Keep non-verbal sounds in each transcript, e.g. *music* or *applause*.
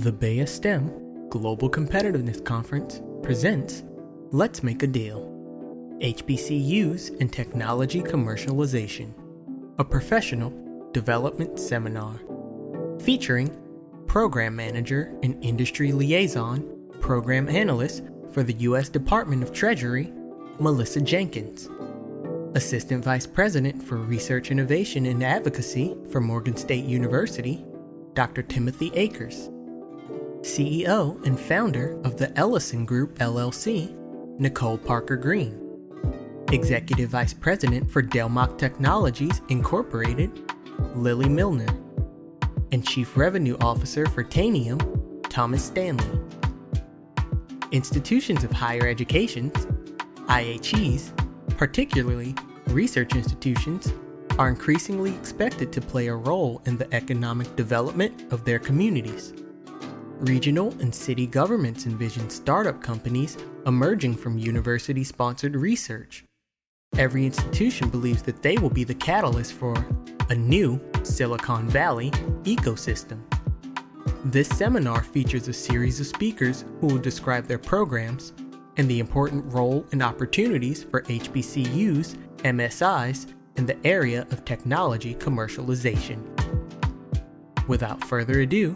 The BEYA STEM Global Competitiveness Conference presents Let's Make a Deal HBCUs and Technology Commercialization, a professional development seminar featuring Program Manager and Industry Liaison Program Analyst for the U.S. Department of Treasury, Melissa Jenkins, Assistant Vice President for Research Innovation and Advocacy for Morgan State University, Dr. Timothy Akers. CEO and founder of the Ellison Group LLC, Nicole Parker Green. Executive Vice President for Delmock Technologies Incorporated, Lily Milner. And Chief Revenue Officer for Tanium, Thomas Stanley. Institutions of higher education, IHEs, particularly research institutions, are increasingly expected to play a role in the economic development of their communities. Regional and city governments envision startup companies emerging from university sponsored research. Every institution believes that they will be the catalyst for a new Silicon Valley ecosystem. This seminar features a series of speakers who will describe their programs and the important role and opportunities for HBCUs, MSIs, in the area of technology commercialization. Without further ado,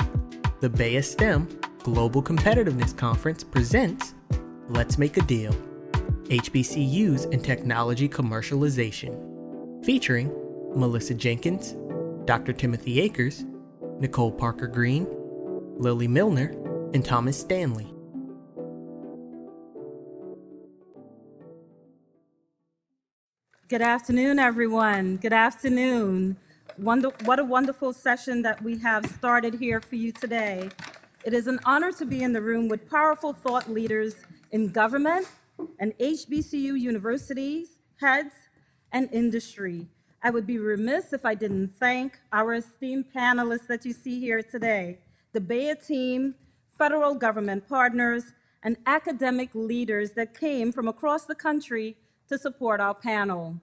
the BEYA STEM Global Competitiveness Conference presents Let's Make a Deal HBCUs and Technology Commercialization, featuring Melissa Jenkins, Dr. Timothy Akers, Nicole Parker Green, Lily Milner, and Thomas Stanley. Good afternoon, everyone. Good afternoon. Wonder, what a wonderful session that we have started here for you today. It is an honor to be in the room with powerful thought leaders in government and HBCU universities, heads, and industry. I would be remiss if I didn't thank our esteemed panelists that you see here today, the BEYA team, federal government partners, and academic leaders that came from across the country to support our panel.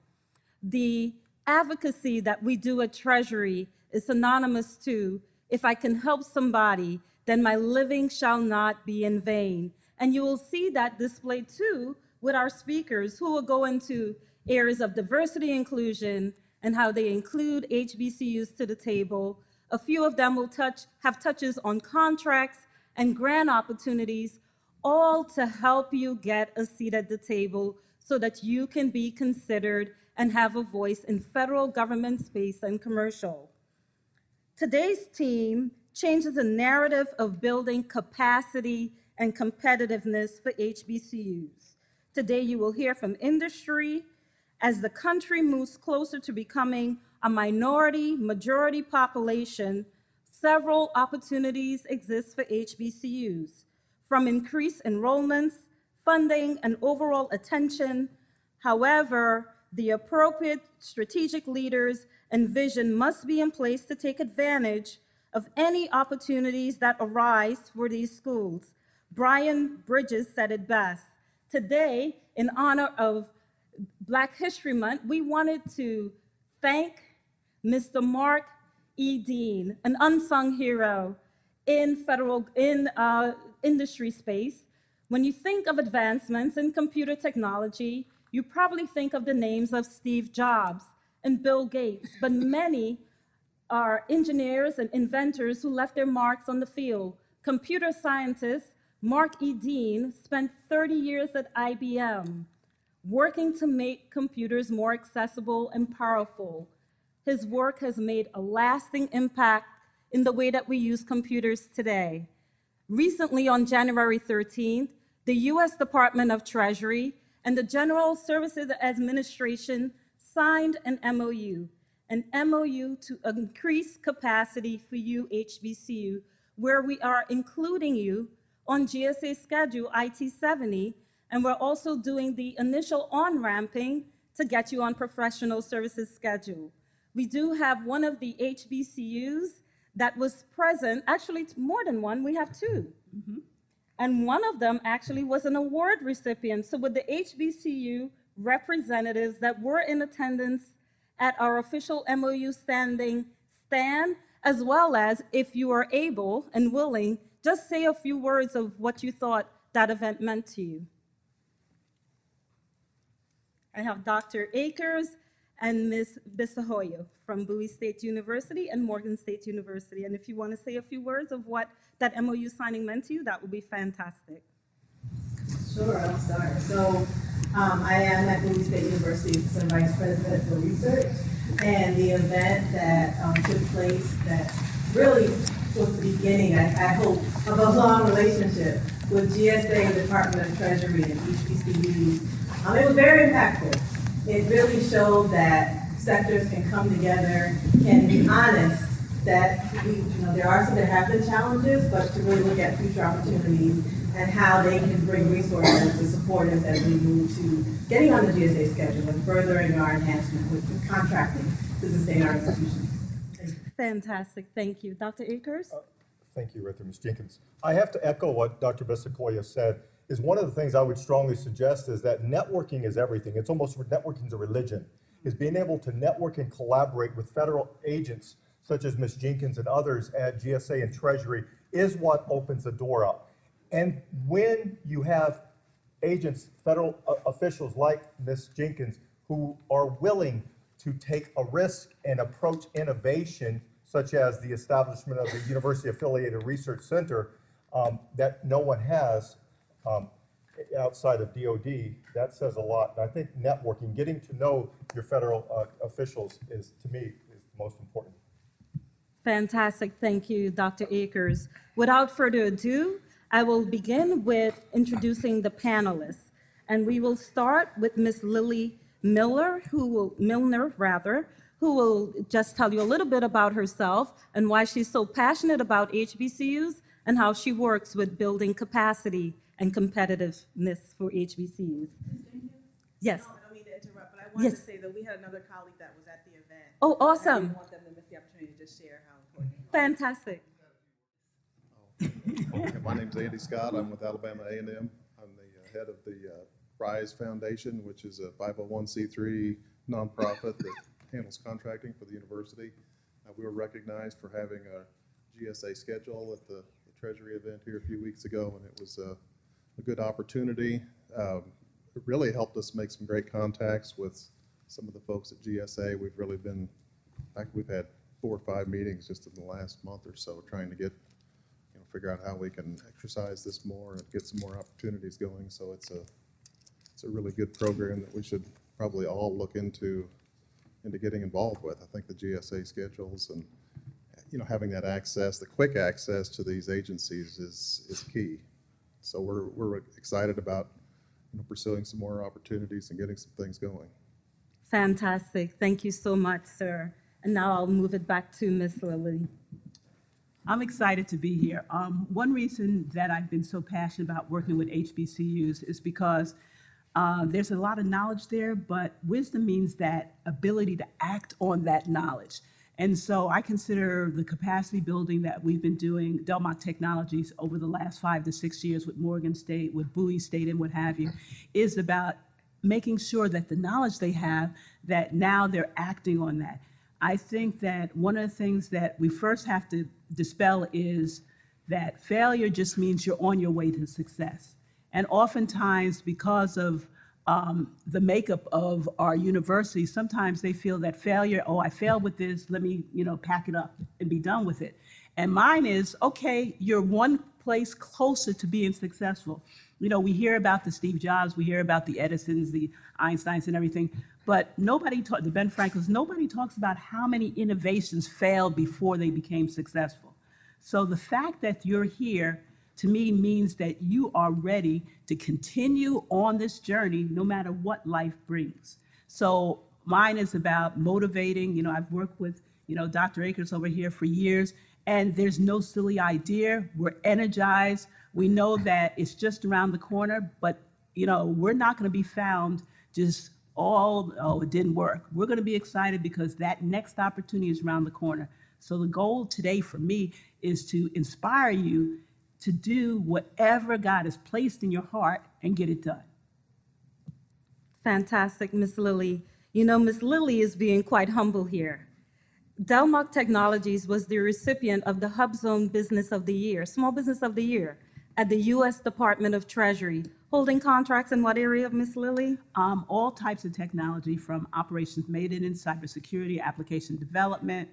The advocacy that we do at Treasury is synonymous to if I can help somebody, then my living shall not be in vain. And you will see that displayed too with our speakers who will go into areas of diversity inclusion and how they include HBCUs to the table. A few of them will touch have touches on contracts and grant opportunities, all to help you get a seat at the table so that you can be considered and have a voice in federal government space and commercial. Today's team changes the narrative of building capacity and competitiveness for HBCUs. Today, you will hear from industry as the country moves closer to becoming a minority majority population. Several opportunities exist for HBCUs, from increased enrollments, funding, and overall attention. However, the appropriate strategic leaders and vision must be in place to take advantage of any opportunities that arise for these schools. Brian Bridges said it best. Today, in honor of Black History Month, we wanted to thank Mr. Mark E. Dean, an unsung hero in federal in uh, industry space. When you think of advancements in computer technology, you probably think of the names of Steve Jobs and Bill Gates, but *laughs* many are engineers and inventors who left their marks on the field. Computer scientist Mark E. Dean spent 30 years at IBM working to make computers more accessible and powerful. His work has made a lasting impact in the way that we use computers today. Recently, on January 13th, the US Department of Treasury and the General Services Administration signed an MOU, an MOU to increase capacity for UHBCU, where we are including you on GSA schedule IT 70, and we're also doing the initial on ramping to get you on professional services schedule. We do have one of the HBCUs that was present, actually, more than one, we have 2 mm-hmm and one of them actually was an award recipient. So, with the HBCU representatives that were in attendance at our official MOU standing stand, as well as if you are able and willing just say a few words of what you thought that event meant to you. I have Dr. Akers and Ms. Bisahoyo from Bowie State University and Morgan State University. And if you want to say a few words of what that MOU signing meant to you, that would be fantastic. Sure, I'll start. So um, I am at Bowie State University as the Vice President for Research. And the event that um, took place that really was the beginning, I, I hope, of a long relationship with GSA, Department of Treasury, and HBCUs. Um, it was very impactful. It really showed that sectors can come together and be honest that we, you know, there are some, there have been challenges, but to really look at future opportunities and how they can bring resources to support us as we move to getting on the GSA schedule and furthering our enhancement with contracting to sustain our institutions. Fantastic, thank you. Dr. Akers? Uh, thank you, Rita, Ms. Jenkins. I have to echo what Dr. Bisakoya said, is one of the things I would strongly suggest is that networking is everything. It's almost, networking is a religion, is being able to network and collaborate with federal agents such as Ms. Jenkins and others at GSA and Treasury is what opens the door up. And when you have agents, federal uh, officials like Ms. Jenkins, who are willing to take a risk and approach innovation, such as the establishment of the University Affiliated Research Center, um, that no one has um, outside of DoD, that says a lot. And I think networking, getting to know your federal uh, officials is, to me, is the most important. Fantastic. Thank you, Dr. Akers. Without further ado, I will begin with introducing the panelists. And we will start with Ms. Lily Miller, who will, Milner rather, who will just tell you a little bit about herself and why she's so passionate about HBCUs and how she works with building capacity and competitiveness for HBCUs. Yes. I don't mean to interrupt, but I wanted to Yes. say that we had another colleague that was at the event. Oh, I awesome. didn't want them to miss the opportunity to just share how important. it. Fantastic. Okay, My name's Andy Scott. I'm with Alabama A&M. I'm the uh, head of the uh, Rise Foundation, which is a 501c3 nonprofit that handles contracting for the university. Uh, We were recognized for having a GSA schedule at the the Treasury event here a few weeks ago, and it was uh, a good opportunity. Um, It really helped us make some great contacts with some of the folks at GSA. We've really been, in fact, we've had four or five meetings just in the last month or so, trying to get you know, figure out how we can exercise this more and get some more opportunities going. So it's a, it's a really good program that we should probably all look into, into getting involved with. I think the GSA schedules and, you know, having that access, the quick access to these agencies is, is key. So we're, we're excited about, you know, pursuing some more opportunities and getting some things going. Fantastic. Thank you so much, sir. And now I'll move it back to Ms. Lilly. I'm excited to be here. Um, one reason that I've been so passionate about working with HBCUs is because uh, there's a lot of knowledge there, but wisdom means that ability to act on that knowledge. And so I consider the capacity building that we've been doing, Delmock Technologies, over the last five to six years with Morgan State, with Bowie State, and what have you, is about making sure that the knowledge they have, that now they're acting on that. I think that one of the things that we first have to dispel is that failure just means you're on your way to success. And oftentimes, because of um, the makeup of our universities, sometimes they feel that failure, oh, I failed with this, let me, you know, pack it up and be done with it. And mine is, okay, you're one place closer to being successful. You know, we hear about the Steve Jobs, we hear about the Edisons, the Einsteins, and everything, but nobody talk, the Ben Franklins, nobody talks about how many innovations failed before they became successful. So the fact that you're here to me means that you are ready to continue on this journey no matter what life brings. So mine is about motivating. You know, I've worked with, you know, Dr. Akers over here for years, and there's no silly idea. We're energized. We know that it's just around the corner, but, you know, we're not going to be found just all, oh, it didn't work. We're going to be excited because that next opportunity is around the corner. So the goal today for me is to inspire you to do whatever God has placed in your heart and get it done. Fantastic, Miss Lilly. You know, Miss Lilly is being quite humble here. Delmock Technologies was the recipient of the Hub Zone Business of the Year, Small Business of the Year, at the U.S. Department of Treasury, holding contracts in what area, Miss Lilly? Um, all types of technology from operations maintenance, cybersecurity, application development.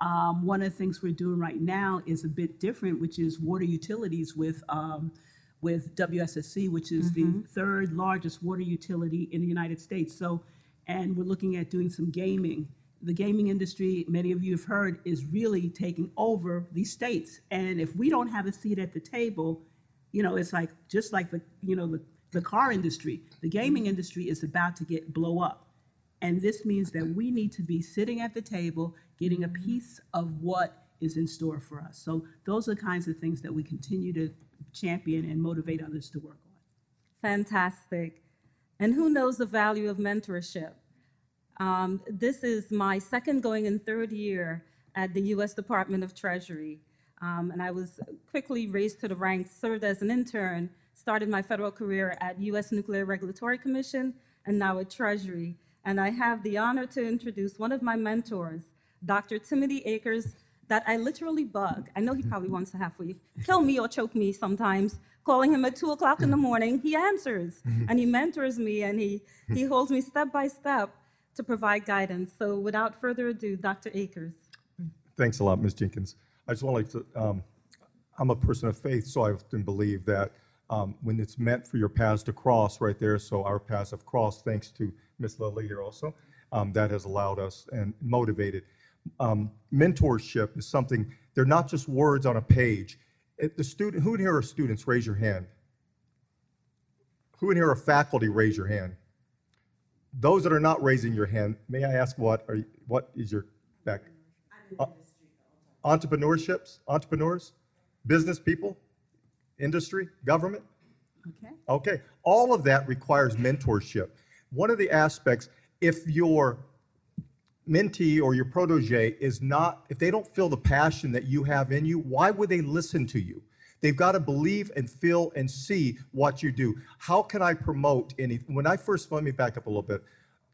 Um, one of the things we're doing right now is a bit different, which is water utilities with, um, with WSSC, which is the third largest water utility in the United States. So, and we're looking at doing some gaming. The gaming industry, many of you have heard, is really taking over these states. And if we don't have a seat at the table, you know, it's like, just like the, you know, the, the car industry, the gaming industry is about to get blow up. And this means that we need to be sitting at the table, getting a piece of what is in store for us. So those are the kinds of things that we continue to champion and motivate others to work on. Fantastic. And who knows the value of mentorship? Um, this is my second going in third year at the U.S. Department of Treasury. Um, and I was quickly raised to the ranks, served as an intern, started my federal career at U.S. Nuclear Regulatory Commission, and now at Treasury. And I have the honor to introduce one of my mentors, Dr. Timothy Akers, that I literally bug. I know he probably wants to have you, kill me or choke me sometimes. Calling him at two o'clock in the morning, he answers, and he mentors me, and he he holds me step by step to provide guidance. So, without further ado, Dr. Akers. Thanks a lot, Ms. Jenkins. I just want to, like to, um, I'm a person of faith, so I often believe that um, when it's meant for your paths to cross right there, so our paths have crossed, thanks to Ms. Lilly here also, um, that has allowed us and motivated. Um, mentorship is something, they're not just words on a page. It- the student, who in here are students? Raise your hand. Who in here are faculty? Raise your hand. Those that are not raising your hand, may I ask what are you, what is your back? Uh, Entrepreneurships, entrepreneurs, business people, industry, government. Okay? Okay, all of that requires mentorship. One of the aspects, if your mentee or your protege is not, if they don't feel the passion that you have in you, why would they listen to you? They've got to believe and feel and see what you do. How can I promote any? When I first, let me back up a little bit.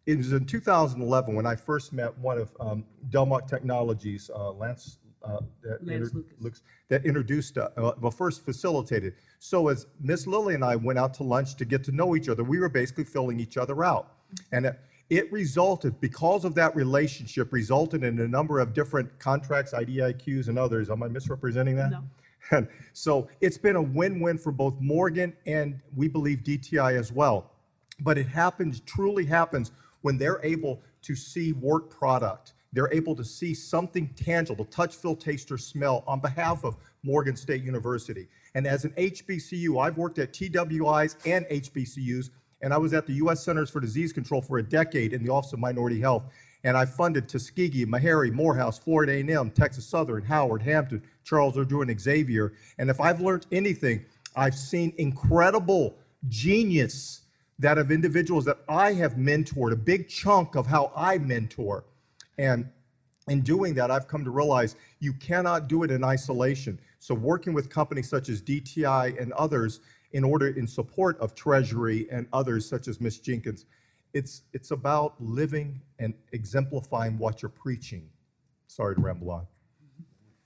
It was in 2011 when I first met one of um, Delmock Technologies, uh, Lance, uh, that, Lance inter- Lucas. that introduced, uh, uh, well, first facilitated. So as Miss Lilly and I went out to lunch to get to know each other, we were basically filling each other out. And it, it resulted, because of that relationship, resulted in a number of different contracts, IDIQs and others. Am I misrepresenting that? No. And *laughs* so it's been a win-win for both Morgan and we believe DTI as well. But it happens, truly happens, when they're able to see work product. They're able to see something tangible, touch, feel, taste, or smell on behalf of Morgan State University. And as an HBCU, I've worked at TWIs and HBCUs, and I was at the U.S. Centers for Disease Control for a decade in the Office of Minority Health. And I funded Tuskegee, Meharry, Morehouse, Florida A&M, Texas Southern, Howard, Hampton, Charles and Xavier. And if I've learned anything, I've seen incredible genius that of individuals that I have mentored, a big chunk of how I mentor. And in doing that, I've come to realize you cannot do it in isolation. So working with companies such as DTI and others in order in support of Treasury and others such as Ms. Jenkins, it's, it's about living and exemplifying what you're preaching. Sorry to ramble on.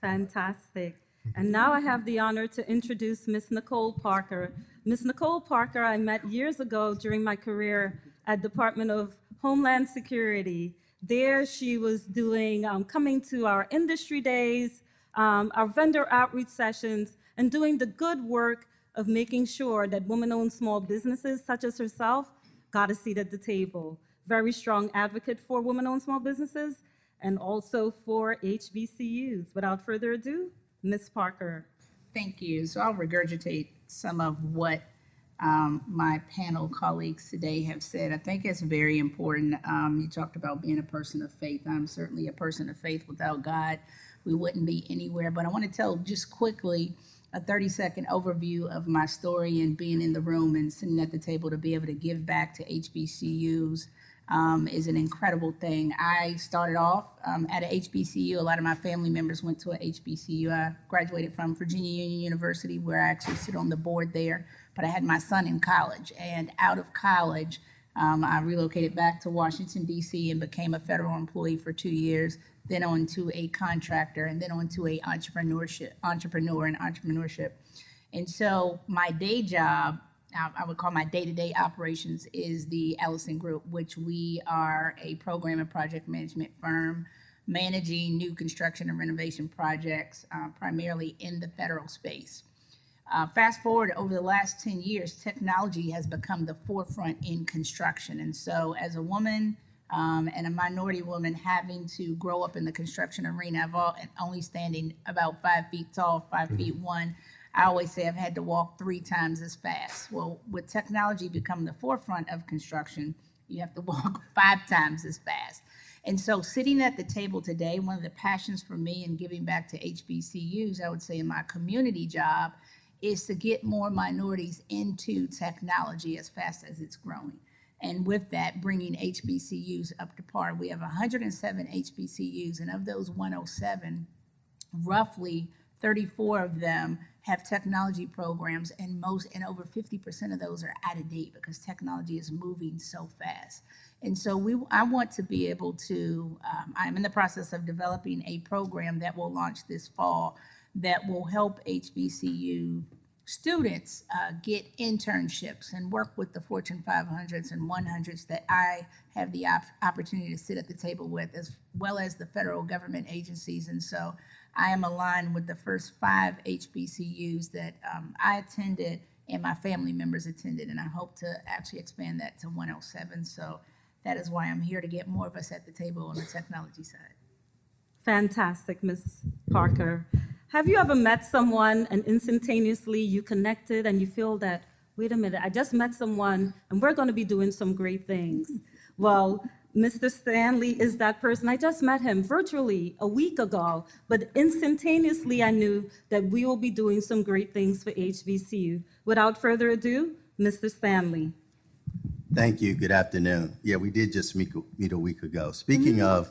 Fantastic. And now I have the honor to introduce Miss Nicole Parker. Miss Nicole Parker, I met years ago during my career at Department of Homeland Security. There, she was doing, um, coming to our industry days, um, our vendor outreach sessions, and doing the good work of making sure that women-owned small businesses such as herself got a seat at the table. Very strong advocate for women-owned small businesses and also for HBCUs. Without further ado, Ms. Parker. Thank you. So I'll regurgitate some of what um, my panel colleagues today have said. I think it's very important. Um, you talked about being a person of faith. I'm certainly a person of faith. Without God, we wouldn't be anywhere. But I want to tell just quickly a 30 second overview of my story and being in the room and sitting at the table to be able to give back to HBCUs um, is an incredible thing. I started off um, at a HBCU. A lot of my family members went to a HBCU. I graduated from Virginia Union University, where I actually sit on the board there. But I had my son in college, and out of college, um, I relocated back to Washington, D.C., and became a federal employee for two years. Then on to a contractor, and then on to a entrepreneurship, entrepreneur and entrepreneurship. And so my day job, I I would call my day-to-day operations, is the Ellison Group, which we are a program and project management firm managing new construction and renovation projects, uh, primarily in the federal space. Uh, fast forward over the last 10 years, technology has become the forefront in construction. And so, as a woman um, and a minority woman having to grow up in the construction arena, I've all, and only standing about five feet tall, 5 feet one, I always say I've had to walk three times as fast. Well, with technology becoming the forefront of construction, you have to *laughs* walk five times as fast. And so, sitting at the table today, one of the passions for me in giving back to HBCUs, I would say in my community job, is to get more minorities into technology as fast as it's growing. And with that, bringing HBCUs up to par. We have 107 HBCUs, and of those 107, roughly 34 of them have technology programs, and most and over 50% of those are out of date because technology is moving so fast. And so we, I want to be able to. Um, I'm in the process of developing a program that will launch this fall that will help HBCU students uh, get internships and work with the Fortune 500s and 100s that I have the op- opportunity to sit at the table with, as well as the federal government agencies. And so I am aligned with the first five HBCUs that um, I attended and my family members attended, and I hope to actually expand that to 107. So that is why I'm here to get more of us at the table on the technology side. Fantastic, Ms. Parker. Have you ever met someone and instantaneously you connected and you feel that, wait a minute, I just met someone and we're going to be doing some great things? Well, Mr. Stanley is that person. I just met him virtually a week ago, but instantaneously I knew that we will be doing some great things for HBCU. Without further ado, Mr. Stanley. Thank you. Good afternoon. Yeah, we did just meet, meet a week ago. Speaking mm-hmm. of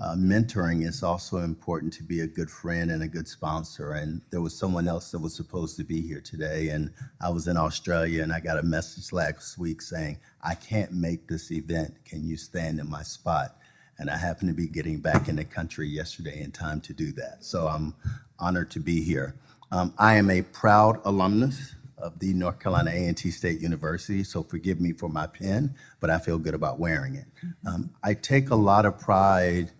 uh, mentoring, it's also important to be a good friend and a good sponsor. And there was someone else that was supposed to be here today, and I was in Australia, and I got a message last week saying, I can't make this event. Can you stand in my spot? And I happened to be getting back in the country yesterday in time to do that. So I'm honored to be here. Um, I am a proud alumnus of the North Carolina A&T State University, so forgive me for my pen, but I feel good about wearing it. Um, I take a lot of pride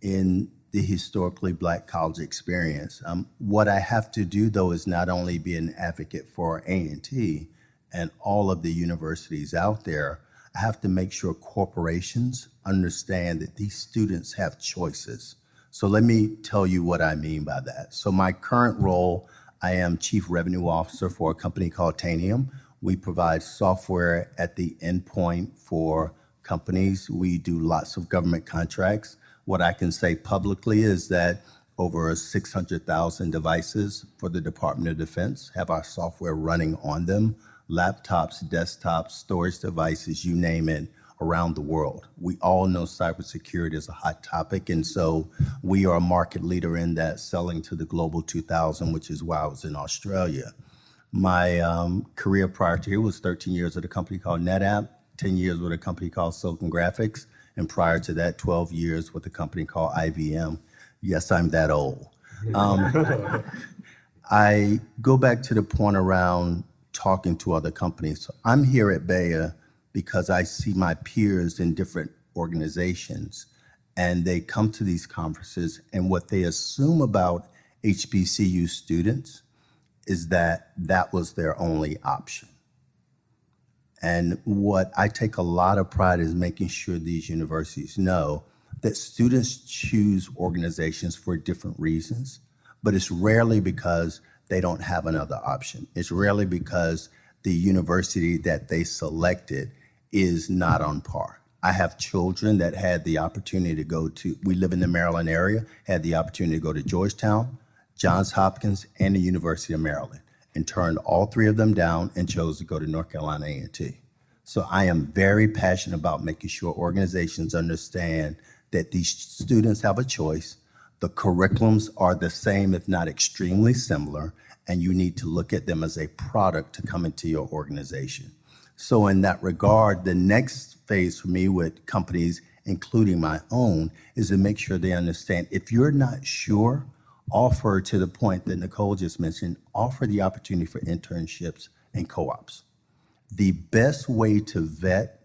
in the historically black college experience. Um, what I have to do, though, is not only be an advocate for A&T and all of the universities out there, I have to make sure corporations understand that these students have choices. So let me tell you what I mean by that. So my current role, I am Chief Revenue Officer for a company called Tanium. We provide software at the endpoint for companies. We do lots of government contracts. What I can say publicly is that over 600,000 devices for the Department of Defense have our software running on them laptops, desktops, storage devices, you name it, around the world. We all know cybersecurity is a hot topic, and so we are a market leader in that, selling to the Global 2000, which is why I was in Australia. My um, career prior to here was 13 years at a company called NetApp, 10 years with a company called Silicon Graphics, and prior to that, 12 years with a company called IBM. Yes, I'm that old. Um, *laughs* I go back to the point around talking to other companies. So I'm here at BEYA because I see my peers in different organizations, and they come to these conferences, and what they assume about HBCU students is that that was their only option. And what I take a lot of pride is making sure these universities know that students choose organizations for different reasons, but it's rarely because they don't have another option. It's rarely because the university that they selected is not on par. I have children that had the opportunity to go to, we live in the Maryland area, had the opportunity to go to Georgetown, Johns Hopkins, and the University of Maryland and turned all three of them down and chose to go to North Carolina A&T. So I am very passionate about making sure organizations understand that these students have a choice. The curriculums are the same, if not extremely similar, and you need to look at them as a product to come into your organization. So in that regard, the next phase for me with companies including my own, is to make sure they understand if you're not sure, offer to the point that Nicole just mentioned, offer the opportunity for internships and co ops. The best way to vet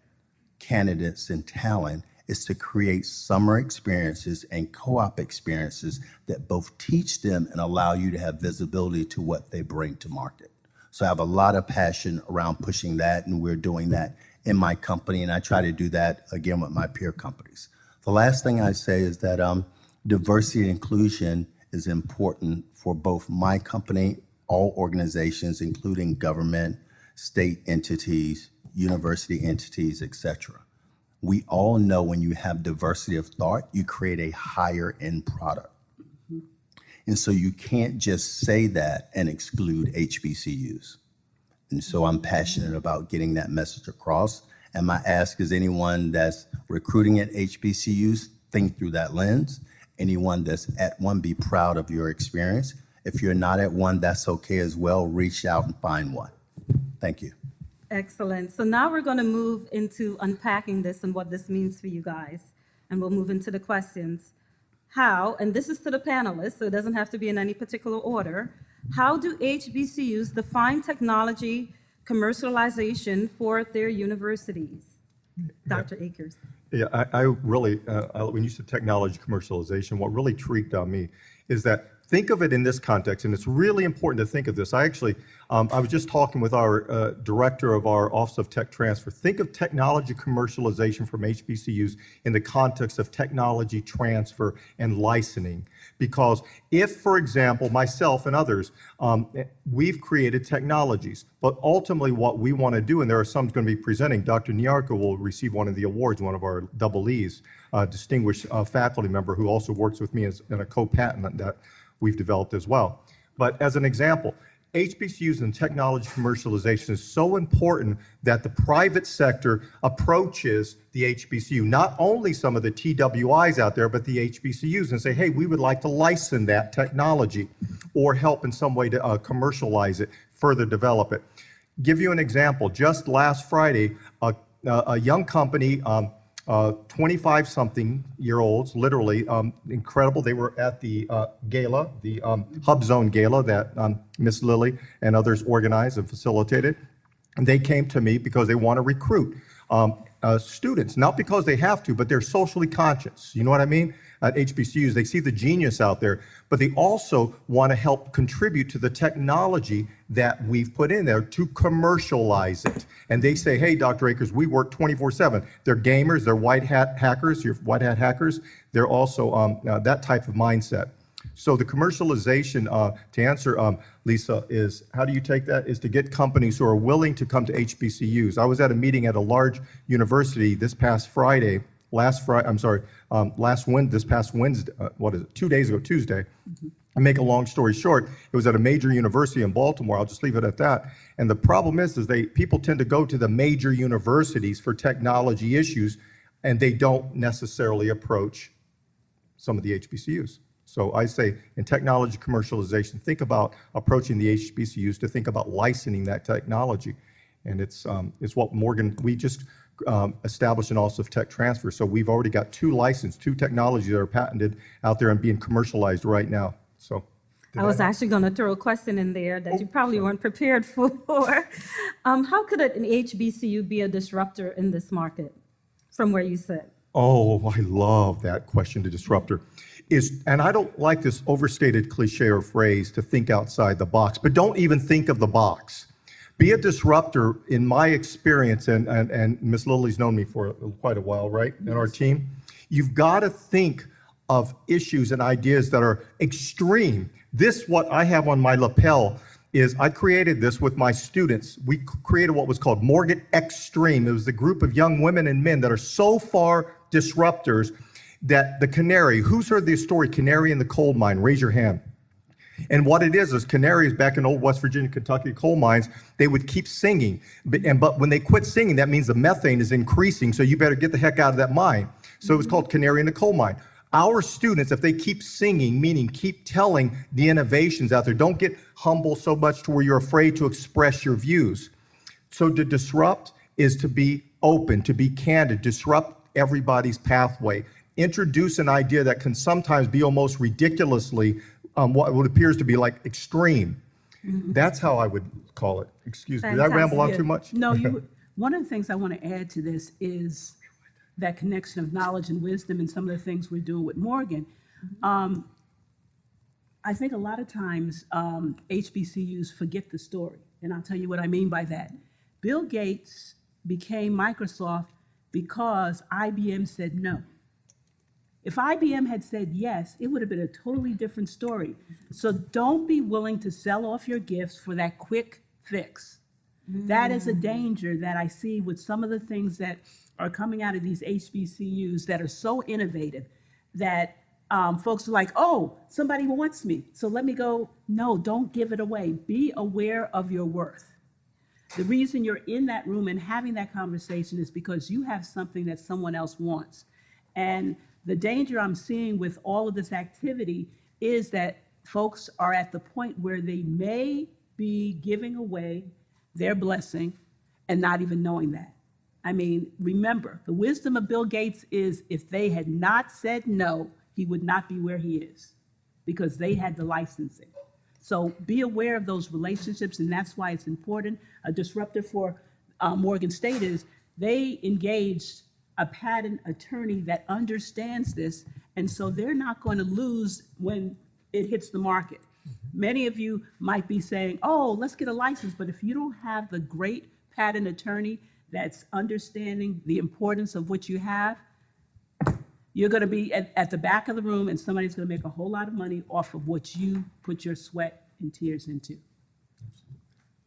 candidates and talent is to create summer experiences and co op experiences that both teach them and allow you to have visibility to what they bring to market. So I have a lot of passion around pushing that, and we're doing that in my company, and I try to do that again with my peer companies. The last thing I say is that um, diversity and inclusion is important for both my company, all organizations, including government, state entities, university entities, etc. We all know when you have diversity of thought, you create a higher end product. And so you can't just say that and exclude HBCUs. And so I'm passionate about getting that message across. And my ask is anyone that's recruiting at HBCUs, think through that lens. Anyone that's at one, be proud of your experience. If you're not at one, that's okay as well. Reach out and find one. Thank you. Excellent. So now we're going to move into unpacking this and what this means for you guys. And we'll move into the questions. How, and this is to the panelists, so it doesn't have to be in any particular order, how do HBCUs define technology commercialization for their universities? Dr. Akers. Yeah, I, I really, uh, when you said technology commercialization, what really intrigued on me is that think of it in this context, and it's really important to think of this. I actually, um, I was just talking with our uh, director of our Office of Tech Transfer. Think of technology commercialization from HBCUs in the context of technology transfer and licensing. Because if, for example, myself and others, um, we've created technologies, but ultimately what we want to do, and there are some going to be presenting, Dr. Nyarko will receive one of the awards, one of our double E's, uh, distinguished uh, faculty member who also works with me as in a co-patent that we've developed as well. But as an example, HBCUs and technology commercialization is so important that the private sector approaches the HBCU, not only some of the TWIs out there, but the HBCUs, and say, hey, we would like to license that technology or help in some way to uh, commercialize it, further develop it. Give you an example. Just last Friday, a, a young company, um, 25 uh, something year olds, literally um, incredible. They were at the uh, gala, the um, Hub Zone gala that um, Miss Lily and others organized and facilitated. And they came to me because they want to recruit um, uh, students, not because they have to, but they're socially conscious. You know what I mean? At HBCUs, they see the genius out there, but they also want to help contribute to the technology that we've put in there to commercialize it. And they say, hey, Dr. Akers, we work 24 7. They're gamers, they're white hat hackers, you're white hat hackers. They're also um, uh, that type of mindset. So the commercialization, uh, to answer um, Lisa, is how do you take that? Is to get companies who are willing to come to HBCUs. I was at a meeting at a large university this past Friday, last Friday. I'm sorry, um, last Wed, this past Wednesday. Uh, what is it? Two days ago, Tuesday. Mm-hmm. I make a long story short, it was at a major university in Baltimore. I'll just leave it at that. And the problem is, is they people tend to go to the major universities for technology issues, and they don't necessarily approach some of the HBCUs. So I say in technology commercialization, think about approaching the HBCUs to think about licensing that technology. And it's, um, it's what Morgan, we just um, established an Office of Tech Transfer. So we've already got two licensed, two technologies that are patented out there and being commercialized right now. So. I was actually going to throw a question in there that you probably weren't prepared *laughs* for. um, how could an HBCU be a disruptor in this market from where you sit? Oh, I love that question, to disruptor is, and I don't like this overstated cliche or phrase to think outside the box, but don't even think of the box. Be a disruptor, in my experience, and, and, and Ms. Lily's known me for quite a while, right, In our team. You've got to think of issues and ideas that are extreme. This, what I have on my lapel, is I created this with my students. We created what was called Morgan Extreme. It was a group of young women and men that are so far disruptors that the canary, who's heard the story, Canary in the Coal Mine? Raise your hand. And what it is is canaries back in old West Virginia, Kentucky coal mines, they would keep singing. But, and, but when they quit singing, that means the methane is increasing. So you better get the heck out of that mine. So it was called Canary in the Coal Mine. Our students, if they keep singing, meaning keep telling the innovations out there, don't get humble so much to where you're afraid to express your views. So to disrupt is to be open, to be candid, disrupt everybody's pathway. Introduce an idea that can sometimes be almost ridiculously um, what, what appears to be like extreme. That's how I would call it. Excuse me. Did I ramble on too much? No, you, *laughs* one of the things I want to add to this is that connection of knowledge and wisdom and some of the things we're doing with Morgan. Um, I think a lot of times um, HBCUs forget the story, and I'll tell you what I mean by that. Bill Gates became Microsoft because IBM said no. If IBM had said yes, it would have been a totally different story. So don't be willing to sell off your gifts for that quick fix. That is a danger that I see with some of the things that are coming out of these HBCUs that are so innovative that um, folks are like, oh, somebody wants me, so let me go. No, don't give it away. Be aware of your worth. The reason you're in that room and having that conversation is because you have something that someone else wants. And the danger I'm seeing with all of this activity is that folks are at the point where they may be giving away their blessing and not even knowing that. I mean, remember, the wisdom of Bill Gates is if they had not said no, he would not be where he is because they had the licensing. So be aware of those relationships, and that's why it's important. A disruptor for uh, Morgan State is they engaged a patent attorney that understands this, and so they're not going to lose when it hits the market. Many of you might be saying, oh, let's get a license, but if you don't have the great patent attorney that's understanding the importance of what you have, you're going to be at, at the back of the room and somebody's going to make a whole lot of money off of what you put your sweat and tears into.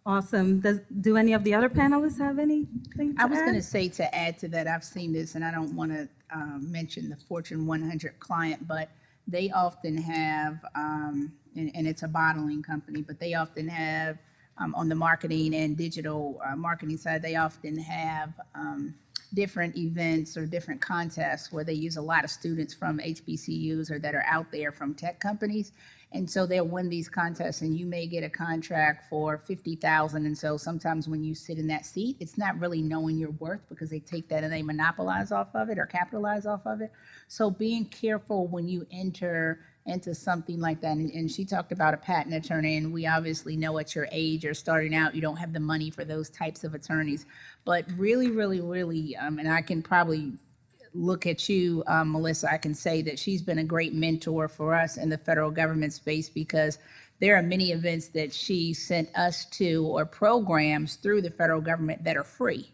Awesome. Does, do any of the other panelists have anything to I was going to say to add to that, I've seen this, and I don't want to um, mention the Fortune 100 client, but they often have, um, and, and it's a bottling company, but they often have um, on the marketing and digital uh, marketing side, they often have um, different events or different contests where they use a lot of students from HBCUs or that are out there from tech companies. And so they'll win these contests and you may get a contract for 50,000. And so sometimes when you sit in that seat, it's not really knowing your worth because they take that and they monopolize off of it or capitalize off of it. So being careful when you enter into something like that. And, and she talked about a patent attorney, and we obviously know at your age or starting out, you don't have the money for those types of attorneys. But really, really, really, um, and I can probably look at you, um, Melissa, I can say that she's been a great mentor for us in the federal government space because there are many events that she sent us to or programs through the federal government that are free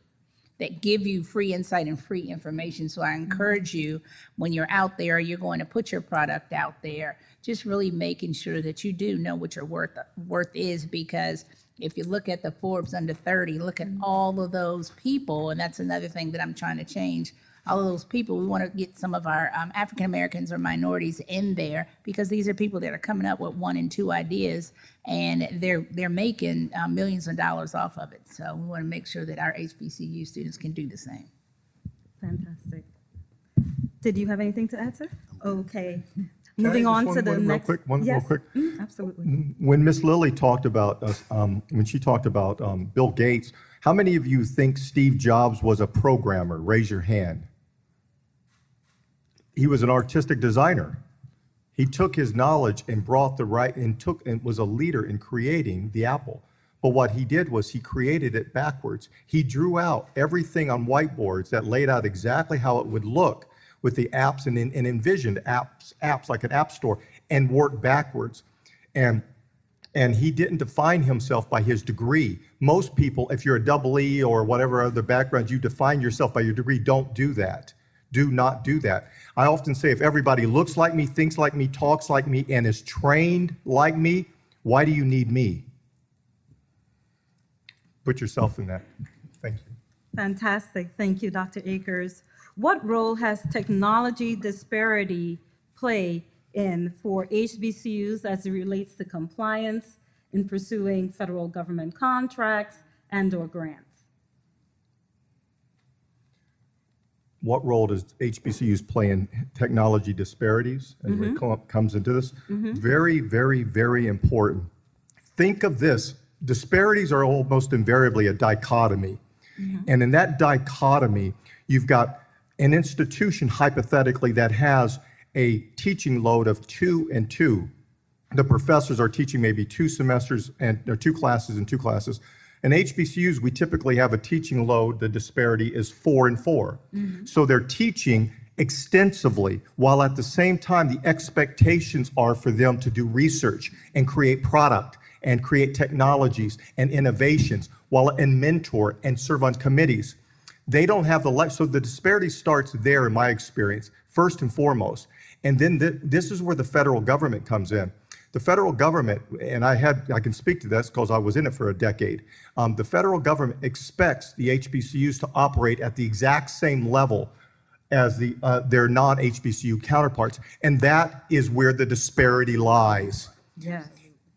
that give you free insight and free information. So I mm-hmm. encourage you when you're out there, you're going to put your product out there, just really making sure that you do know what your worth worth is because if you look at the Forbes under 30, look at mm-hmm. all of those people, and that's another thing that I'm trying to change. All of those people, we want to get some of our um, African Americans or minorities in there because these are people that are coming up with one and two ideas, and they're they're making uh, millions of dollars off of it. So we want to make sure that our HBCU students can do the same. Fantastic. Did you have anything to add, sir? Okay. Can Moving on one- to the one real next. quick- one real Yes. quick? Mm, Absolutely. When Miss Lilly talked about, us, um, when she talked about um, Bill Gates, how many of you think Steve Jobs was a programmer? Raise your hand. He was an artistic designer. He took his knowledge and brought the right, and took, and was a leader in creating the Apple. But what he did was he created it backwards. He drew out everything on whiteboards that laid out exactly how it would look with the apps and, and envisioned apps, apps like an app store and worked backwards. And and he didn't define himself by his degree. Most people, if you're a double E or whatever other background, you define yourself by your degree. Don't do that. Do not do that. I often say if everybody looks like me, thinks like me, talks like me, and is trained like me, why do you need me? Put yourself in that. Thank you. Fantastic. Thank you, Dr. Akers. What role has technology disparity play in for HBCUs as it relates to compliance in pursuing federal government contracts and/or grants? What role does HBCUs play in technology disparities as it co- comes into this? Mm-hmm. Very, very, very important. Think of this disparities are almost invariably a dichotomy. Mm-hmm. And in that dichotomy, you've got an institution hypothetically that has a teaching load of two and two, the professors are teaching maybe two semesters and, or two classes and two classes. In HBCUs, we typically have a teaching load, the disparity is four and 4 mm-hmm. So they're teaching extensively, while at the same time, the expectations are for them to do research and create product and create technologies and innovations, while and mentor and serve on committees. They don't have the le- so the disparity starts there in my experience, first and foremost. And then th- this is where the federal government comes in. The federal government, and I had I can speak to this because I was in it for a decade. Um, the federal government expects the HBCUs to operate at the exact same level as the uh, their non-HBCU counterparts, and that is where the disparity lies. Yes.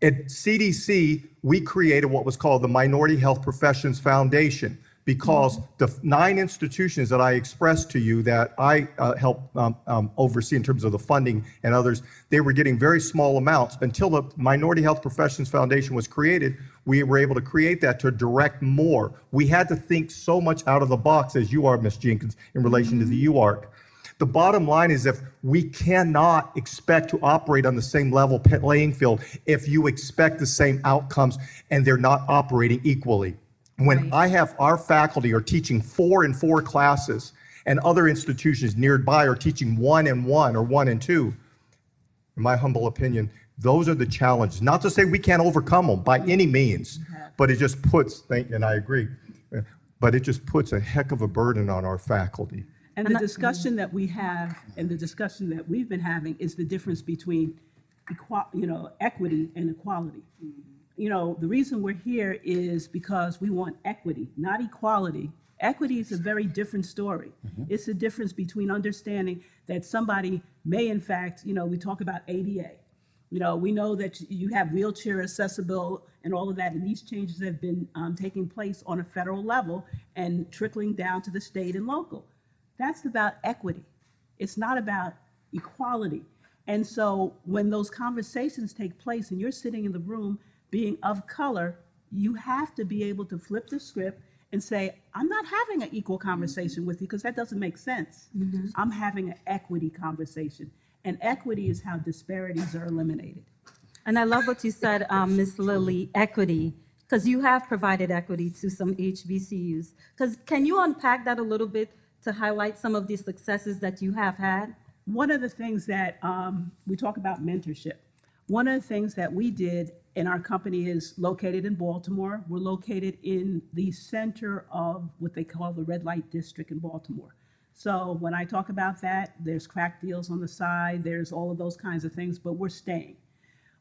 At CDC, we created what was called the Minority Health Professions Foundation because the nine institutions that I expressed to you that I uh, help um, um, oversee in terms of the funding and others, they were getting very small amounts. Until the Minority Health Professions Foundation was created, we were able to create that to direct more. We had to think so much out of the box, as you are, Ms. Jenkins, in relation to the UARC. The bottom line is if we cannot expect to operate on the same level playing field if you expect the same outcomes and they're not operating equally. When I have our faculty are teaching four and four classes and other institutions nearby are teaching one and one or one and two, in my humble opinion, those are the challenges. Not to say we can't overcome them by any means, but it just puts, and I agree, but it just puts a heck of a burden on our faculty. And the discussion that we have, and the discussion that we've been having is the difference between equal, you know, equity and equality. Mm-hmm. You know, the reason we're here is because we want equity, not equality. Equity is a very different story. It's the difference between understanding that somebody may, in fact, you know, we talk about ADA. You know, we know that you have wheelchair accessible and all of that, and these changes have been um, taking place on a federal level and trickling down to the state and local. That's about equity. It's not about equality. And so when those conversations take place and you're sitting in the room being of color, you have to be able to flip the script and say, I'm not having an equal conversation with you because that doesn't make sense. I'm having an equity conversation. And equity is how disparities are eliminated. And I love what you said, um, Ms. Lily, equity, because you have provided equity to some HBCUs. Because can you unpack that a little bit to highlight some of the successes that you have had? One of the things that um, we talk about mentorship. One of the things that we did, and our company is located in Baltimore. We're located in the center of what they call the red light district in Baltimore. So when I talk about that, there's crack deals on the side, there's all of those kinds of things, but we're staying.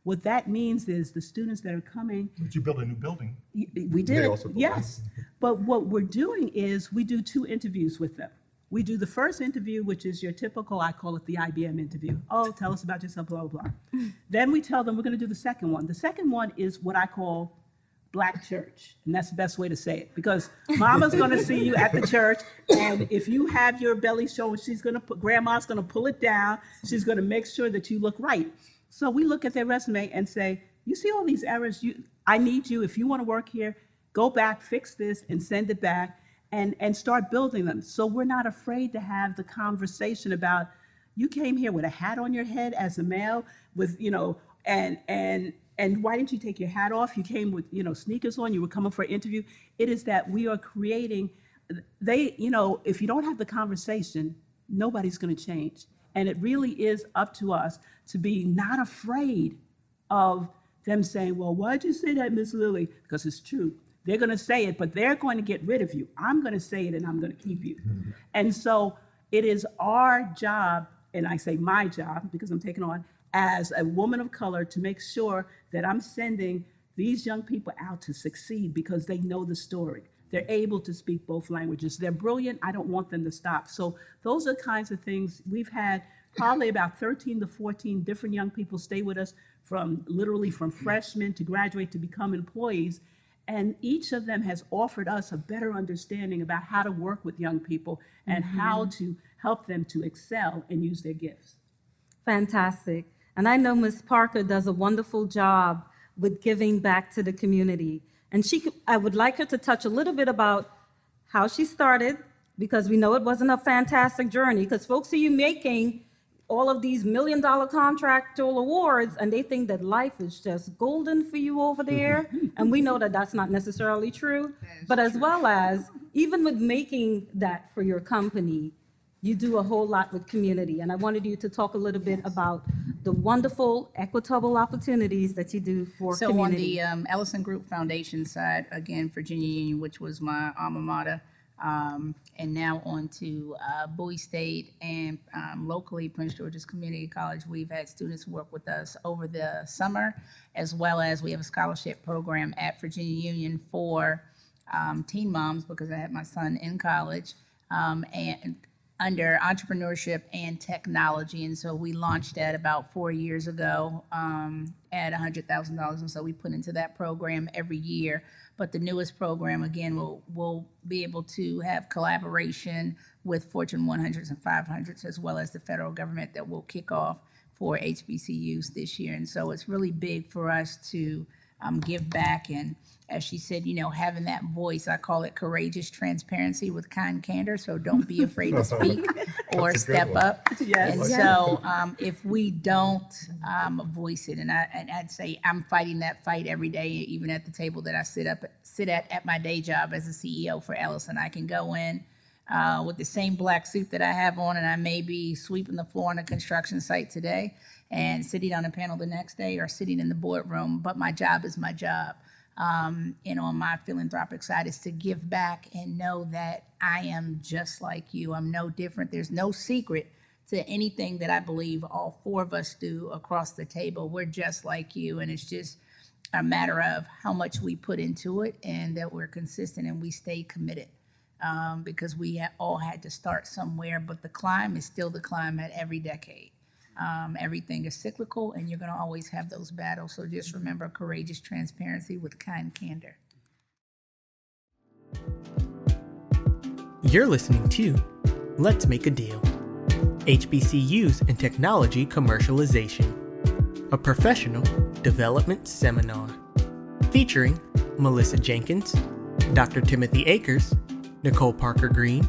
What that means is the students that are coming But you build a new building. Y- We They did, also built yes. But what we're doing is we do two interviews with them. We do the first interview, which is your typical, I call it the IBM interview. Oh, tell us about yourself, blah, blah, blah. *laughs* then we tell them we're going to do the second one. The second one is what I call black church. And that's the best way to say it because mama's going to see you at the church. And if you have your belly showing, she's going to put, grandma's going to pull it down. She's going to make sure that you look right. So we look at their resume and say, you see all these errors, you, I need you, if you want to work here, go back, fix this, and send it back, and, and start building them. So we're not afraid to have the conversation about, you came here with a hat on your head as a male, with, you know, and, and, and why didn't you take your hat off? You came with, you know, sneakers on, you were coming for an interview. It is that we are creating, they, you know, if you don't have the conversation, nobody's going to change. And it really is up to us to be not afraid of them saying, well, why'd you say that, Miss lily Because it's true. They're going to say it, but they're going to get rid of you. I'm going to say it and I'm going to keep you. Mm-hmm. And so it is our job, and I say my job because I'm taking on as a woman of color to make sure that I'm sending these young people out to succeed because they know the story. They're able to speak both languages. They're brilliant. I don't want them to stop. So those are the kinds of things we've had probably about 13 to 14 different young people stay with us from literally from mm-hmm. freshmen to graduate to become employees. And each of them has offered us a better understanding about how to work with young people and mm-hmm. how to help them to excel and use their gifts. Fantastic. And I know Ms. Parker does a wonderful job with giving back to the community. And she, I would like her to touch a little bit about how she started because we know it wasn't a fantastic journey. Because folks see you making all of these million dollar contractual awards and they think that life is just golden for you over there. and we know that that's not necessarily true. But as well as, even with making that for your company, you do a whole lot with community. And I wanted you to talk a little bit about the wonderful equitable opportunities that you do for So on the um, Ellison Group Foundation side, again, Virginia Union, which was my alma mater, um, and now on to uh, Bowie State and um, locally Prince George's Community College. We've had students work with us over the summer, as well as we have a scholarship program at Virginia Union for um, teen moms because I had my son in college. Um, and under entrepreneurship and technology. And so we launched that about four years ago um, at $100,000. And so we put into that program every year. But the newest program, again, will will be able to have collaboration with Fortune 100s and 500s, as well as the federal government that will kick off for HBCUs this year. And so it's really big for us to um, give back. And as she said, you know, having that voice, I call it courageous transparency with kind candor. So don't be afraid to *laughs* speak or That's a good step one. up. Yes. And Yes. so um, if we don't um, voice it, and, I, and I'd say I'm fighting that fight every day, even at the table that I sit up sit at at my day job as a CEO for Ellison. I can go in uh, with the same black suit that I have on, and I may be sweeping the floor on a construction site today and sitting on a panel the next day or sitting in the boardroom, but my job is my job. Um, and on my philanthropic side is to give back and know that I am just like you. I'm no different. There's no secret to anything that I believe all four of us do across the table. We're just like you, and it's just a matter of how much we put into it and that we're consistent and we stay committed um, because we all had to start somewhere, but the climb is still the climb at every decade. Um, everything is cyclical, and you're going to always have those battles. So just remember courageous transparency with kind candor. You're listening to Let's Make a Deal HBCUs and Technology Commercialization, a professional development seminar featuring Melissa Jenkins, Dr. Timothy Akers, Nicole Parker Green,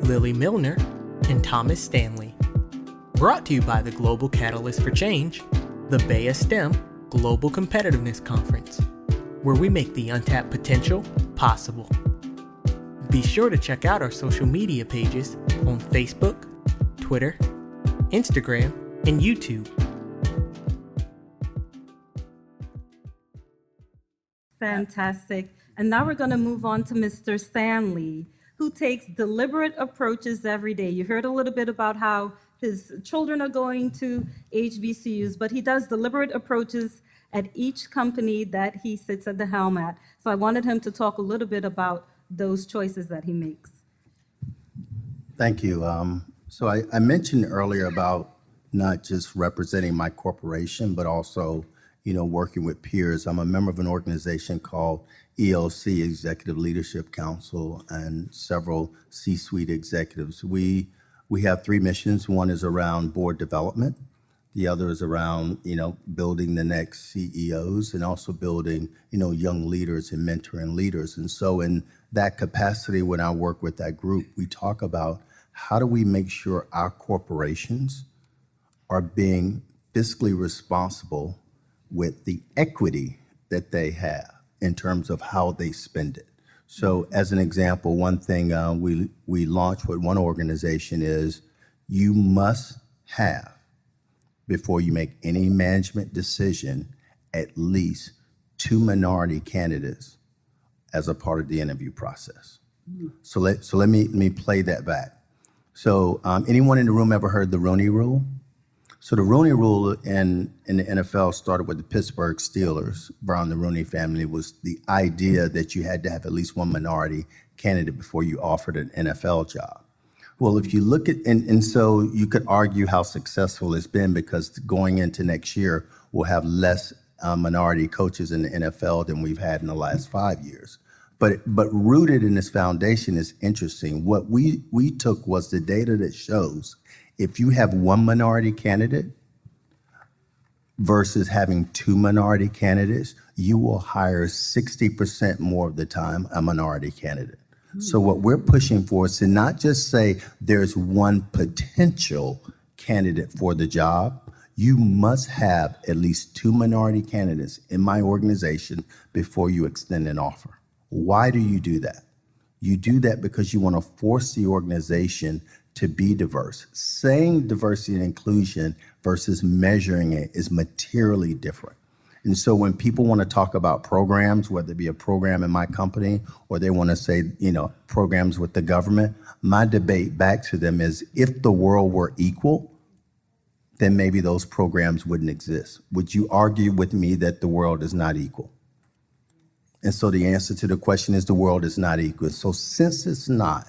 Lily Milner, and Thomas Stanley. Brought to you by the Global Catalyst for Change, the BEYA STEM Global Competitiveness Conference, where we make the untapped potential possible. Be sure to check out our social media pages on Facebook, Twitter, Instagram, and YouTube. Fantastic. And now we're going to move on to Mr. Stanley, who takes deliberate approaches every day. You heard a little bit about how his children are going to HBCUs, but he does deliberate approaches at each company that he sits at the helm at. So I wanted him to talk a little bit about those choices that he makes. Thank you. Um, So I, I mentioned earlier about not just representing my corporation, but also, you know, working with peers. I'm a member of an organization called ELC, Executive Leadership Council, and several C-suite executives. We, we have three missions. One is around board development. The other is around, you know, building the next CEOs and also building, you know, young leaders and mentoring leaders. And so in that capacity, when I work with that group, we talk about how do we make sure our corporations are being fiscally responsible with the equity that they have in terms of how they spend it. So, as an example, one thing uh, we we launched with one organization is you must have before you make any management decision at least two minority candidates as a part of the interview process. So let so let me let me play that back. So um, anyone in the room ever heard the Rooney Rule? So the Rooney Rule in in the NFL started with the Pittsburgh Steelers. Brown the Rooney family was the idea that you had to have at least one minority candidate before you offered an NFL job. Well, if you look at and, and so you could argue how successful it's been because going into next year we'll have less uh, minority coaches in the NFL than we've had in the last five years. But but rooted in this foundation is interesting. What we we took was the data that shows if you have one minority candidate versus having two minority candidates, you will hire 60% more of the time a minority candidate. So what we're pushing for is to not just say there's one potential candidate for the job. You must have at least two minority candidates in my organization before you extend an offer. Why do you do that? You do that because you want to force the organization to be diverse. Saying diversity and inclusion versus measuring it is materially different. And so when people want to talk about programs, whether it be a program in my company or they want to say, you know, programs with the government, my debate back to them is if the world were equal, then maybe those programs wouldn't exist. Would you argue with me that the world is not equal? And so the answer to the question is the world is not equal. So since it's not,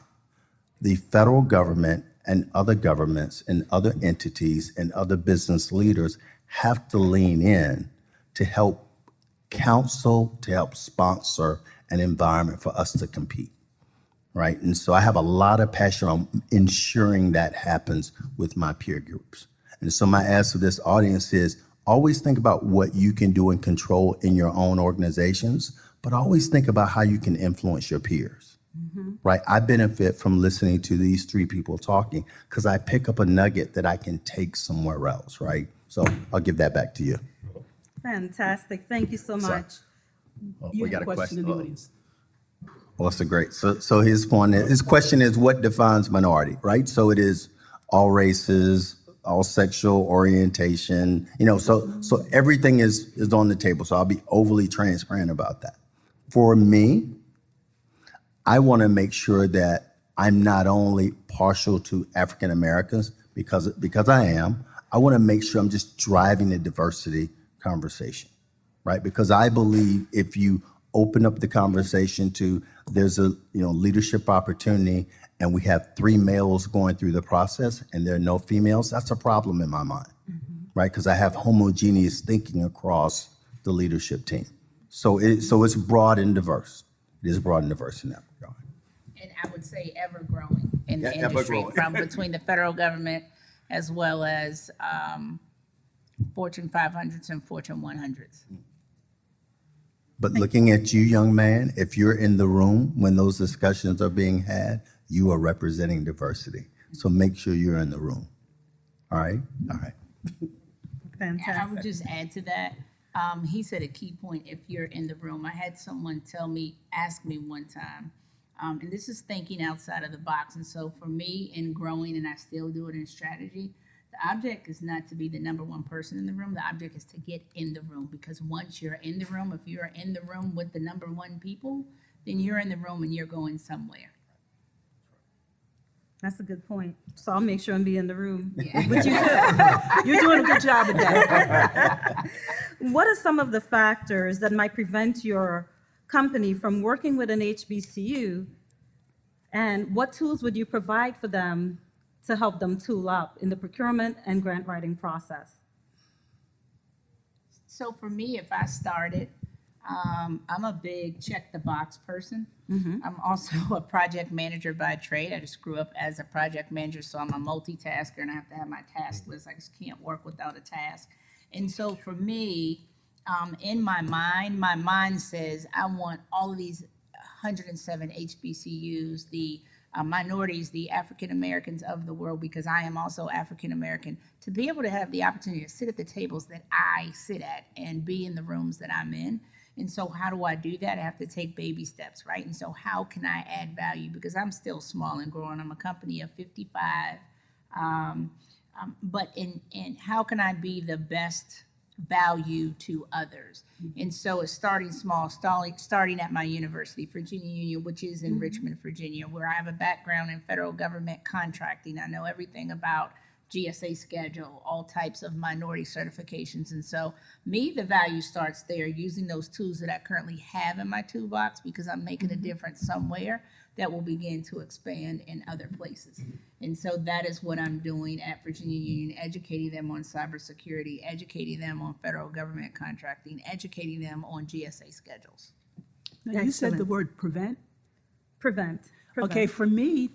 the federal government and other governments and other entities and other business leaders have to lean in to help counsel, to help sponsor an environment for us to compete. Right. And so I have a lot of passion on ensuring that happens with my peer groups. And so my ask to this audience is always think about what you can do and control in your own organizations, but always think about how you can influence your peers. Mm-hmm. Right? I benefit from listening to these three people talking because I pick up a nugget that I can take somewhere else, right? So I'll give that back to you. Fantastic. Thank you so Sorry. much. Oh, You we got a question in the Oh, audience. Well, that's a great. So, so his point, is- his question is, what defines minority, right? So it is all races, all sexual orientation, you know. So, so everything is is on the table. So I'll be overly transparent about that. For me, I want to make sure that I'm not only partial to African Americans because because I am. I want to make sure I'm just driving the diversity conversation, right? Because I believe if you open up the conversation to there's a you know leadership opportunity and we have three males going through the process and there are no females, that's a problem in my mind, mm-hmm. right? Because I have homogeneous thinking across the leadership team. So it so it's broad and diverse. It is broad and diverse in that I would say ever growing in the Yeah, ever industry growing. from *laughs* between the federal government as well as um, Fortune 500s and Fortune 100s. But looking at you, young man, if you're in the room when those discussions are being had, you are representing diversity. So make sure you're in the room. All right? All right. And I Fantastic. would just add to that, um, he said a key point, if you're in the room. I had someone tell me, ask me one time, um, and this is thinking outside of the box. And so for me in growing, and I still do it in strategy, the object is not to be the number one person in the room. The object is to get in the room because once you're in the room, if you're in the room with the number one people, then you're in the room and you're going somewhere. That's a good point. So I'll make sure and be in the room. *laughs* But you. You're doing a good job at that. *laughs* What are some of the factors that might prevent your company from working with an HBCU? And what tools would you provide for them to help them tool up in the procurement and grant writing process? So for me, if I started, um, I'm a big check the box person. I'm also *laughs* a project manager by trade. I just grew up as a project manager, so I'm a multitasker and I have to have my task list. I just can't work without a task. And so for me, um, in my mind, my mind says I want all of these 107 HBCUs, the uh, minorities, the African Americans of the world, because I am also African American, to be able to have the opportunity to sit at the tables that I sit at and be in the rooms that I'm in. And so, how do I do that? I have to take baby steps, right? And so, how can I add value? Because I'm still small and growing. I'm a company of 55. Um, um, but in, in how can I be the best value to others? Mm-hmm. And so it's starting small, starting, starting at my university, Virginia Union, which is in mm-hmm. Richmond, Virginia, where I have a background in federal government contracting. I know everything about GSA schedule, all types of minority certifications. And so, me, the value starts there using those tools that I currently have in my toolbox because I'm making a mm-hmm. difference somewhere that will begin to expand in other places. And so, that is what I'm doing at Virginia Union, educating them on cybersecurity, educating them on federal government contracting, educating them on GSA schedules. Now, you said the Excellent. word prevent. Prevent. Okay, prevent. for me,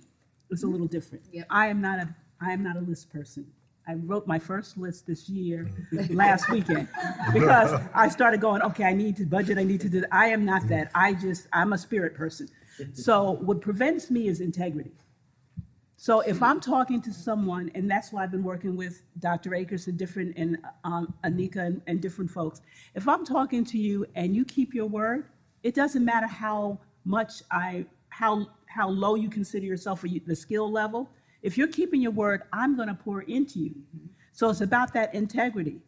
it's a little different. Yep. I am not a, I am not a list person. I wrote my first list this year, last weekend, *laughs* because I started going, okay, I need to budget, I need to do, I am not that. I just, I'm a spirit person. So what prevents me is integrity. So if I'm talking to someone, and that's why I've been working with Dr. Akers and different, and um, Anika and, and different folks. If I'm talking to you and you keep your word, it doesn't matter how much I, how, how low you consider yourself or you, the skill level. If you're keeping your word, I'm going to pour into you. So it's about that integrity,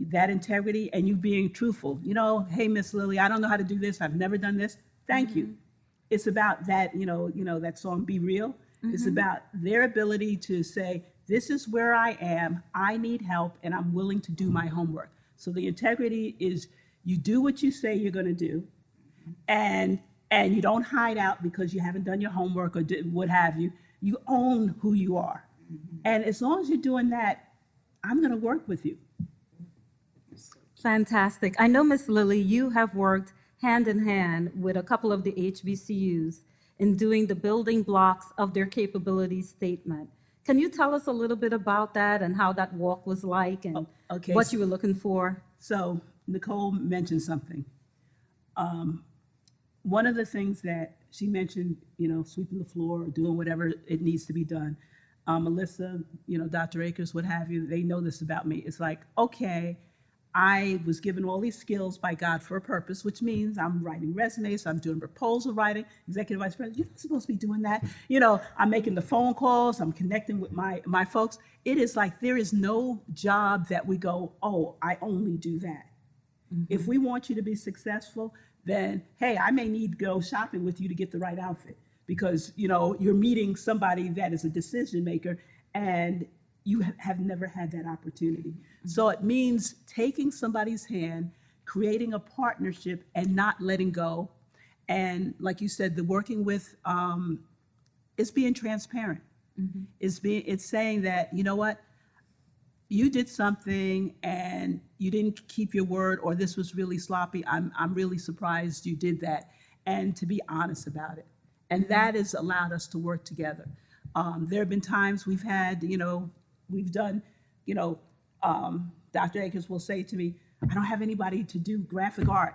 that integrity, and you being truthful. You know, hey, Miss Lily, I don't know how to do this. I've never done this. Thank you. It's about that. You know, you know that song, "Be Real." It's mm-hmm. about their ability to say, "This is where I am. I need help, and I'm willing to do my homework." So the integrity is you do what you say you're going to do, and and you don't hide out because you haven't done your homework or did, what have you. You own who you are, mm-hmm. and as long as you're doing that, I'm going to work with you. Fantastic. I know, Miss Lily, you have worked hand in hand with a couple of the HBCUs in doing the building blocks of their capability statement. Can you tell us a little bit about that and how that walk was like and okay, what you were looking for? So Nicole mentioned something. Um, one of the things that she mentioned, you know, sweeping the floor or doing whatever it needs to be done. Um, Melissa, you know, Dr. Akers, what have you, they know this about me. It's like, okay, I was given all these skills by God for a purpose, which means I'm writing resumes, I'm doing proposal writing, executive vice president. You're not supposed to be doing that. You know, I'm making the phone calls, I'm connecting with my my folks. It is like there is no job that we go, oh, I only do that. Mm-hmm. If we want you to be successful, then hey, I may need to go shopping with you to get the right outfit because you know you're meeting somebody that is a decision maker and you have never had that opportunity. So it means taking somebody's hand, creating a partnership, and not letting go. And like you said, the working with um, it's being transparent. It's being it's saying that you know what? You did something and you didn't keep your word or this was really sloppy. I'm, I'm really surprised you did that. And to be honest about it. And that has allowed us to work together. Um, there have been times we've had you know we've done you know um, dr akers will say to me i don't have anybody to do graphic art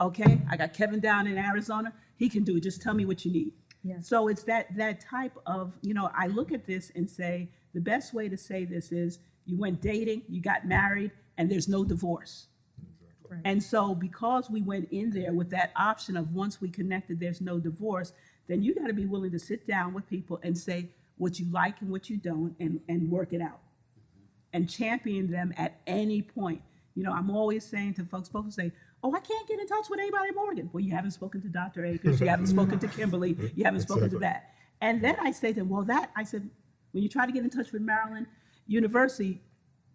okay? I got kevin down in arizona. He can do it. Just tell me what you need. Yes. so it's that that type of you know I look at this and say the best way to say this is you went dating, you got married, and there's no divorce. And so because we went in there with that option of once we connected, there's no divorce, then you got to be willing to sit down with people and say what you like and what you don't, and and work it out, and champion them at any point. You know, I'm always saying to folks, folks say, "Oh, I can't get in touch with anybody at Morgan." Well, you haven't spoken to Dr. Akers, you haven't spoken to Kimberly, you haven't spoken to that. And then I say to them, "Well, that," I said, "when you try to get in touch with Maryland University,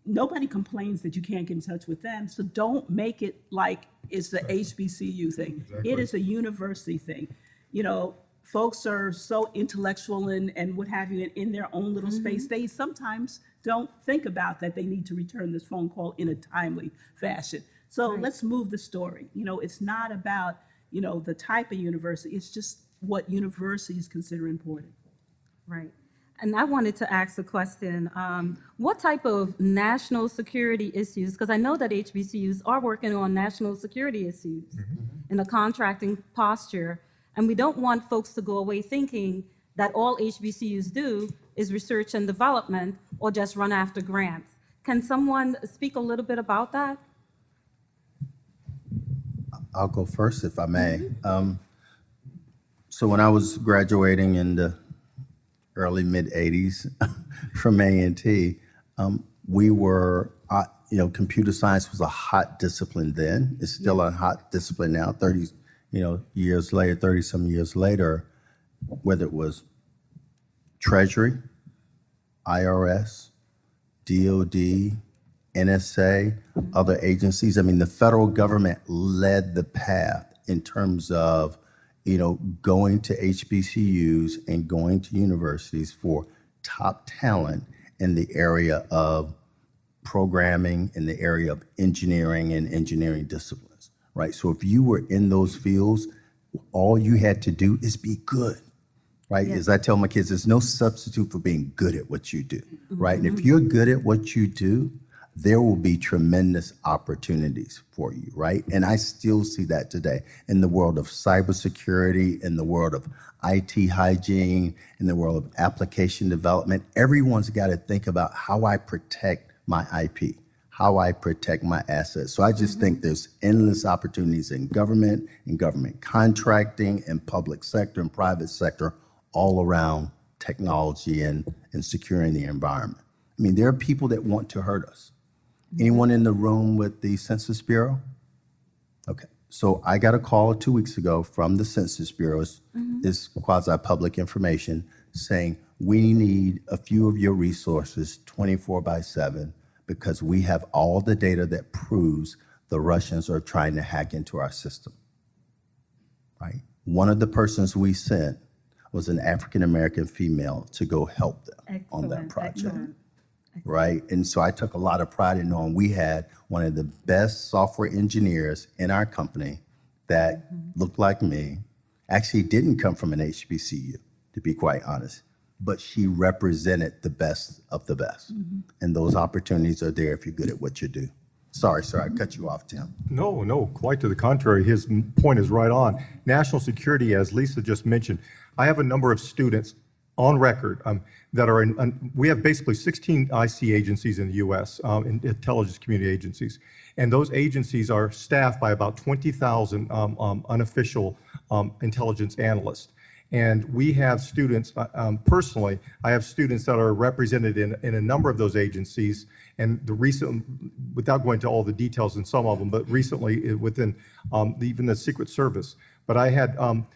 nobody complains that you can't get in touch with them. So don't make it like it's the HBCU thing. It Exactly. is a university thing. You know, folks are so intellectual and, and what have you, and in their own little space, they sometimes don't think about that they need to return this phone call in a timely fashion. So let's move the story. You know, it's not about, you know, the type of university, it's just what universities consider important. Right. And I wanted to ask a question. Um, what type of national security issues, because I know that HBCUs are working on national security issues in a contracting posture, and we don't want folks to go away thinking that all HBCUs do is research and development or just run after grants. Can someone speak a little bit about that? I'll go first if I may. Um, So when I was graduating in the early mid '80s *laughs* from A and T, um, we were, uh, you know, computer science was a hot discipline then. It's still a hot discipline now. Thirty, you know, years later, thirty some years later, whether it was Treasury, IRS, DOD, NSA, other agencies. I mean, the federal government led the path in terms of, you know, going to HBCUs and going to universities for top talent in the area of programming, in the area of engineering and engineering disciplines, right? So if you were in those fields, all you had to do is be good right? As I tell my kids, there's no substitute for being good at what you do, mm-hmm. right? And if you're good at what you do, there will be tremendous opportunities for you, right? And I still see that today in the world of cybersecurity, in the world of IT hygiene, in the world of application development. Everyone's got to think about how I protect my IP, how I protect my assets. So I just think mm-hmm. there's endless opportunities in government, in government contracting, in public sector, and private sector, all around technology and, and securing the environment. I mean, there are people that want to hurt us. Mm-hmm. Anyone in the room with the Census Bureau? Okay, so I got a call two weeks ago from the Census Bureau, it's- mm-hmm. it's quasi-public information, saying, we need a few of your resources 24 by 7 because we have all the data that proves the Russians are trying to hack into our system. Right? One of the persons we sent was an African-American female to go help them on that project excellent. right? And so I took a lot of pride in knowing we had one of the best software engineers in our company that mm-hmm. looked like me. Actually, didn't come from an HBCU, to be quite honest, but she represented the best of the best. And those opportunities are there if you're good at what you do. Sorry, sir, I cut you off, Tim. No, no, quite to the contrary. His point is right on. National security, as Lisa just mentioned, I have a number of students on record um, that are in, un- we have basically 16 IC agencies in the U.S., um, in- intelligence community agencies. And those agencies are staffed by about 20,000 um, um, unofficial um, intelligence analysts. And we have students, uh, um, personally, I have students that are represented in, in a number of those agencies. And the recent, without going to all the details in some of them, but recently uh, within um, even the Secret Service. But I had um,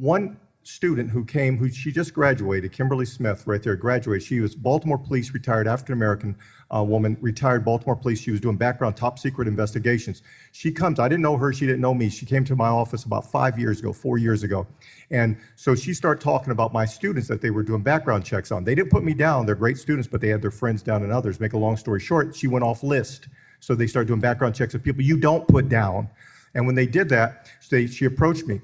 one student who came, who she just graduated, Kimberly Smith, right there, graduated. She was Baltimore Police, retired African American uh, woman, retired Baltimore Police. She was doing background top secret investigations. She comes, I didn't know her, she didn't know me. She came to my office about five years ago, four years ago. And so she started talking about my students that they were doing background checks on. They didn't put me down, they're great students, but they had their friends down and others. Make a long story short, she went off list. So they started doing background checks of people you don't put down. And when they did that, they, she approached me.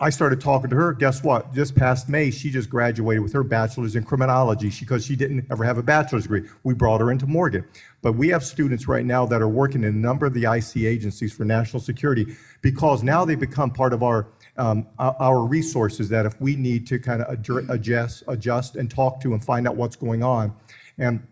I started talking to her. Guess what? Just past May, she just graduated with her bachelor's in criminology because she didn't ever have a bachelor's degree. We brought her into Morgan. But we have students right now that are working in a number of the IC agencies for national security because now they become part of our um, our our resources that if we need to kind of adjust, adjust and talk to and find out what's going on. And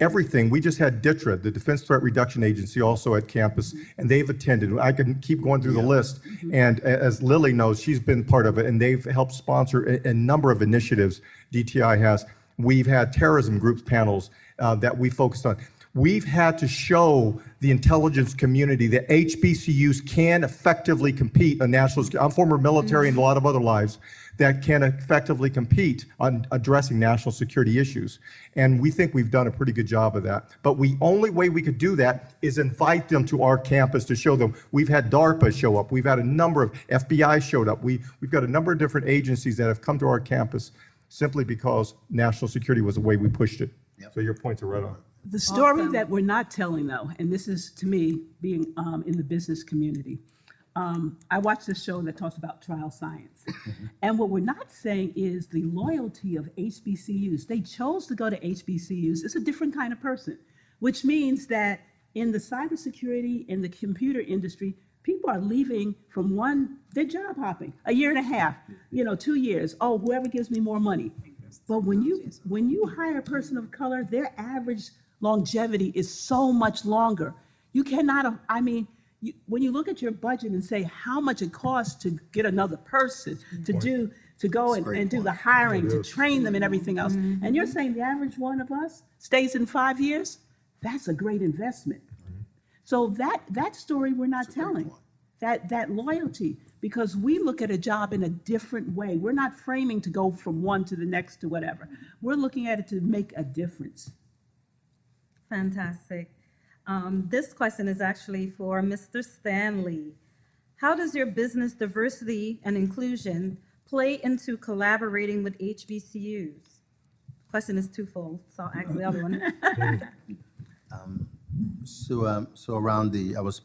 everything. We just had DITRA, the Defense Threat Reduction Agency, also at campus, and they've attended. I can keep going through the list. And as Lily knows, she's been part of it, and they've helped sponsor a, a number of initiatives DTI has. We've had terrorism groups panels uh, that we focused on. We've had to show the intelligence community that HBCUs can effectively compete on national. I'm former military and a lot of other lives that can effectively compete on addressing national security issues. And we think we've done a pretty good job of that. But the only way we could do that is invite them to our campus to show them. We've had DARPA show up. We've had a number of FBI showed up. We, we've got a number of different agencies that have come to our campus simply because national security was the way we pushed it. So your points are right on. The story Awesome. that we're not telling, though, and this is to me being um, in the business community. Um, I watched this show that talks about trial science. and what we're not saying is the loyalty of HBCUs. They chose to go to HBCUs. It's a different kind of person, which means that in the cybersecurity and the computer industry, people are leaving from one, they're job hopping, a year and a half, you know, two years. Oh, whoever gives me more money. But when you when you hire a person of color, their average longevity is so much longer. You cannot. I mean, you, when you look at your budget and say how much it costs to get another person to do to go and, and do the hiring, to train them and everything else, and you're saying the average one of us stays in five years, that's a great investment. So that that story we're not telling. That that loyalty because we look at a job in a different way. We're not framing to go from one to the next to whatever. We're looking at it to make a difference. Fantastic. Um, this question is actually for Mr. Stanley. How does your business diversity and inclusion play into collaborating with HBCUs? The question is twofold, so I'll ask the other one. *laughs* So, um, so around the, I was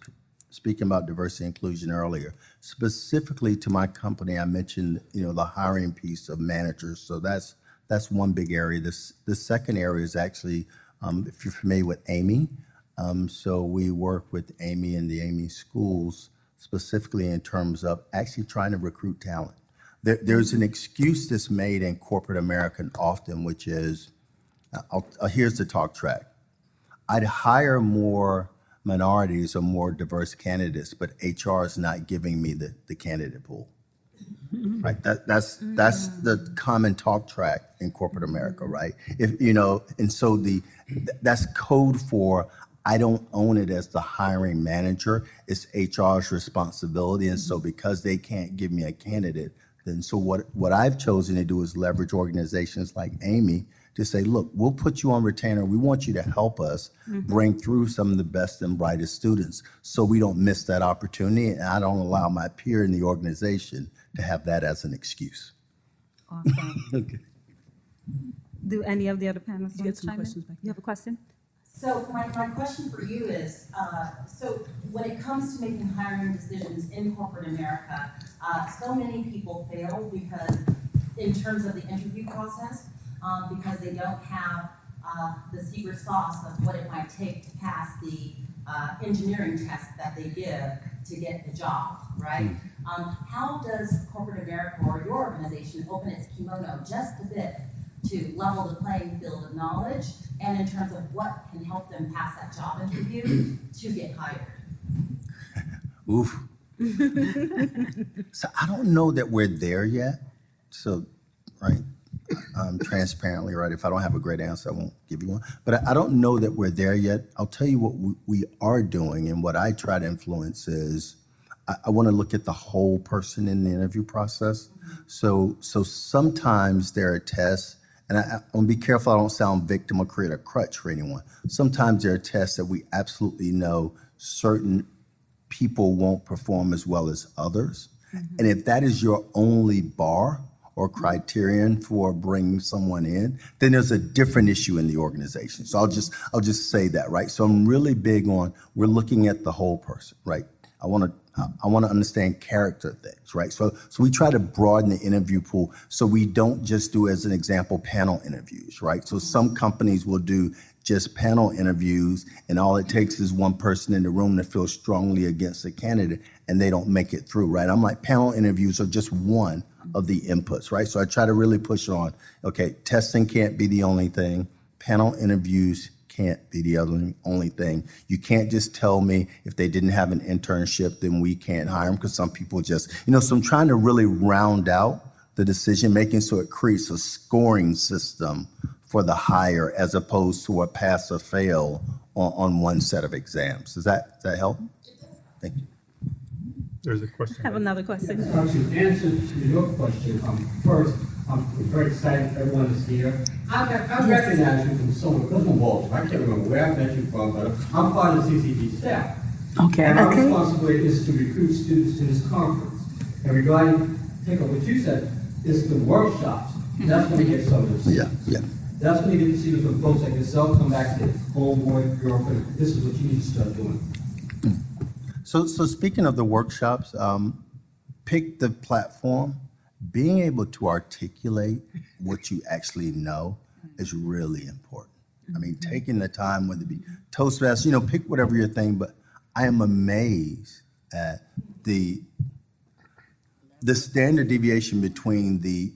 speaking about diversity and inclusion earlier. Specifically to my company, I mentioned, you know, the hiring piece of managers. So that's, that's one big area. This, the second area is actually Um, If you're familiar with AMIE, um, so we work with AMIE and the AMIE schools specifically in terms of actually trying to recruit talent. There, there's an excuse that's made in corporate America often, which is, I'll, uh, here's the talk track. I'd hire more minorities or more diverse candidates, but HR is not giving me the, the candidate pool. Right, that, that's, that's the common talk track in corporate America, right? If, you know, and so the, that's code for, I don't own it as the hiring manager, it's HR's responsibility, and so mm-hmm. because they can't give me a candidate, then so what, what I've chosen to do is leverage organizations like AMIE to say, look, we'll put you on retainer. We want you to help us mm-hmm. bring through some of the best and brightest students so we don't miss that opportunity. And I don't allow my peer in the organization to have that as an excuse. Awesome. *laughs* Okay. Do any of the other panelists You want some questions in? back You have a question? So my, my question for you is, uh, so when it comes to making hiring decisions in corporate America, uh, so many people fail because, in terms of the interview process, um, because they don't have, uh, the secret sauce of what it might take to pass the, uh, engineering test that they give to get the job, right? Um, how does corporate America or your organization open its kimono just a bit to level the playing field of knowledge and in terms of what can help them pass that job interview to get hired. *laughs* Oof. so I don't know that we're there yet. So, right, um, transparently, right. If I don't have a great answer, I won't give you one. But I, I don't know that we're there yet. I'll tell you what we, we are doing, and what I try to influence is I, I want to look at the whole person in the interview process. So, so sometimes there are tests, and I, I want to be careful I don't sound victim or create a crutch for anyone. Sometimes there are tests that we absolutely know certain people won't perform as well as others. Mm-hmm. And if that is your only bar or criterion for bringing someone in, then there's a different issue in the organization. So I'll just I'll just say that, right? So I'm really big on we're looking at the whole person, right? I want to Um, I want to understand character things, right? So so we try to broaden the interview pool so we don't just do as an example panel interviews, right? So some companies will do just panel interviews and all it takes is one person in the room to feel strongly against a candidate and they don't make it through, right? I'm like panel interviews are just one of the inputs, right? So I try to really push on, okay, testing can't be the only thing. Panel interviews can't be the other only thing. You can't just tell me if they didn't have an internship, then we can't hire them because some people just, you know, so I'm trying to really round out the decision making so it creates a scoring system for the hire as opposed to a pass or fail on, on one set of exams. Does that, does that help? Thank you. There's a question. I Have another question. Uh, To answer to your question, um, first, I'm very excited everyone is here. I, I recognize you from somewhere, because from Baltimore, I can't remember where I met you from, but I'm part of the CCG staff. Okay. And our Okay. responsibility is to recruit students to this conference. And regarding, take up what you said, is the workshops. That's when we get some of this. Yeah, yeah. That's when you get to see from folks like yourself come back to homeboy, girlfriend, this is what you need to start doing. So, so speaking of the workshops, um, pick the platform. Being able to articulate what you actually know is really important. I mean, mm-hmm. taking the time, whether it be Toastmasters, you know, pick whatever your thing. But I am amazed at the the standard deviation between the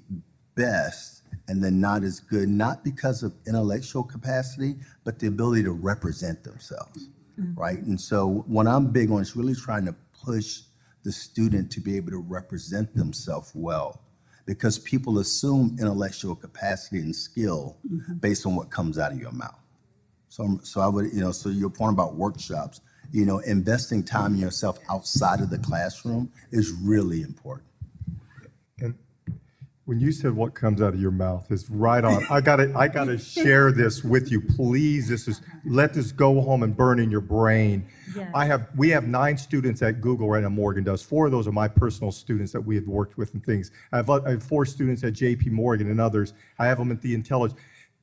best and the not as good, not because of intellectual capacity, but the ability to represent themselves, mm-hmm. right? And so, what I'm big on is really trying to push the student to be able to represent themselves well, because people assume intellectual capacity and skill mm-hmm. based on what comes out of your mouth. So, so I would, you know, so your point about workshops, you know, investing time in yourself outside of the classroom is really important. When you said what comes out of your mouth is right on. I gotta, I gotta share this with you, please. This is, let this go home and burn in your brain. Yes. I have, we have nine students at Google right now, Morgan does. Four of those are my personal students that we have worked with and things. I have, I have four students at JP Morgan and others. I have them at the Intelligence.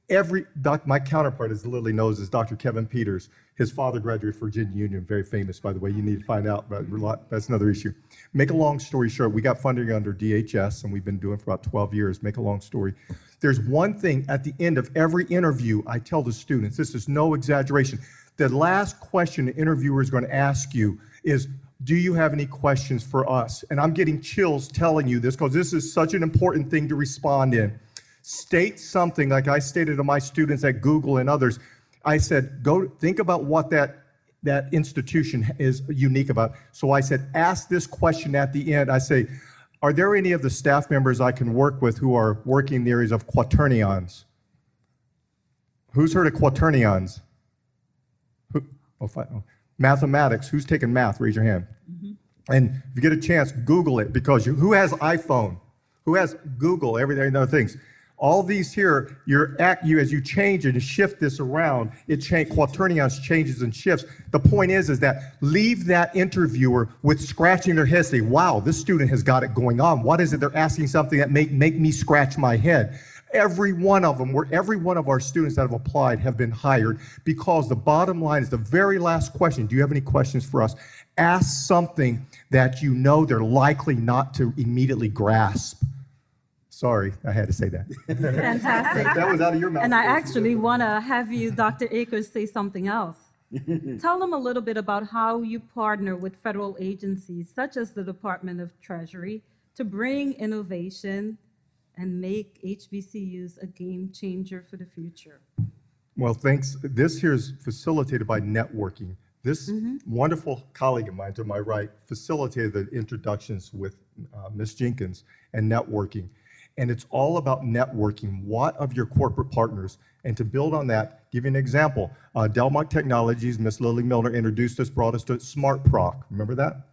Every, doc, my counterpart, as Lily knows, is Dr. Kevin Peters. His father graduated Virginia Union, very famous, by the way. You need to find out, but that's another issue. Make a long story short, we got funding under DHS, and we've been doing for about 12 years. Make a long story. There's one thing at the end of every interview I tell the students, this is no exaggeration. The last question the interviewer is going to ask you is, do you have any questions for us? And I'm getting chills telling you this because this is such an important thing to respond in. State something like I stated to my students at Google and others. I said, go think about what that that institution is unique about. So I said, ask this question at the end. I say, are there any of the staff members I can work with who are working in the areas of quaternions? Who's heard of quaternions? Who, oh, oh. Mathematics. Who's taken math? Raise your hand. Mm-hmm. And if you get a chance, Google it because you, who has iPhone? Who has Google? Everything, other things. All these here, you're act you as you change and shift this around, it change quaternions changes and shifts. The point is, is that leave that interviewer with scratching their head, say, "Wow, this student has got it going on. What is it they're asking something that make make me scratch my head?" Every one of them, where every one of our students that have applied have been hired because the bottom line is the very last question. Do you have any questions for us? Ask something that you know they're likely not to immediately grasp. Sorry, I had to say that. Fantastic. that was out of your mouth. And I actually want to have you, Dr. Akers, say something else. *laughs* Tell them a little bit about how you partner with federal agencies such as the Department of Treasury to bring innovation and make HBCUs a game changer for the future. Well, thanks. This here is facilitated by networking. This wonderful colleague of mine to my right facilitated the introductions with uh, Ms. Jenkins and networking. And it's all about networking. What of your corporate partners? And to build on that, give you an example. Uh, Delmock Technologies, Ms. Lily Milner introduced us, brought us to Smart Proc. Remember that?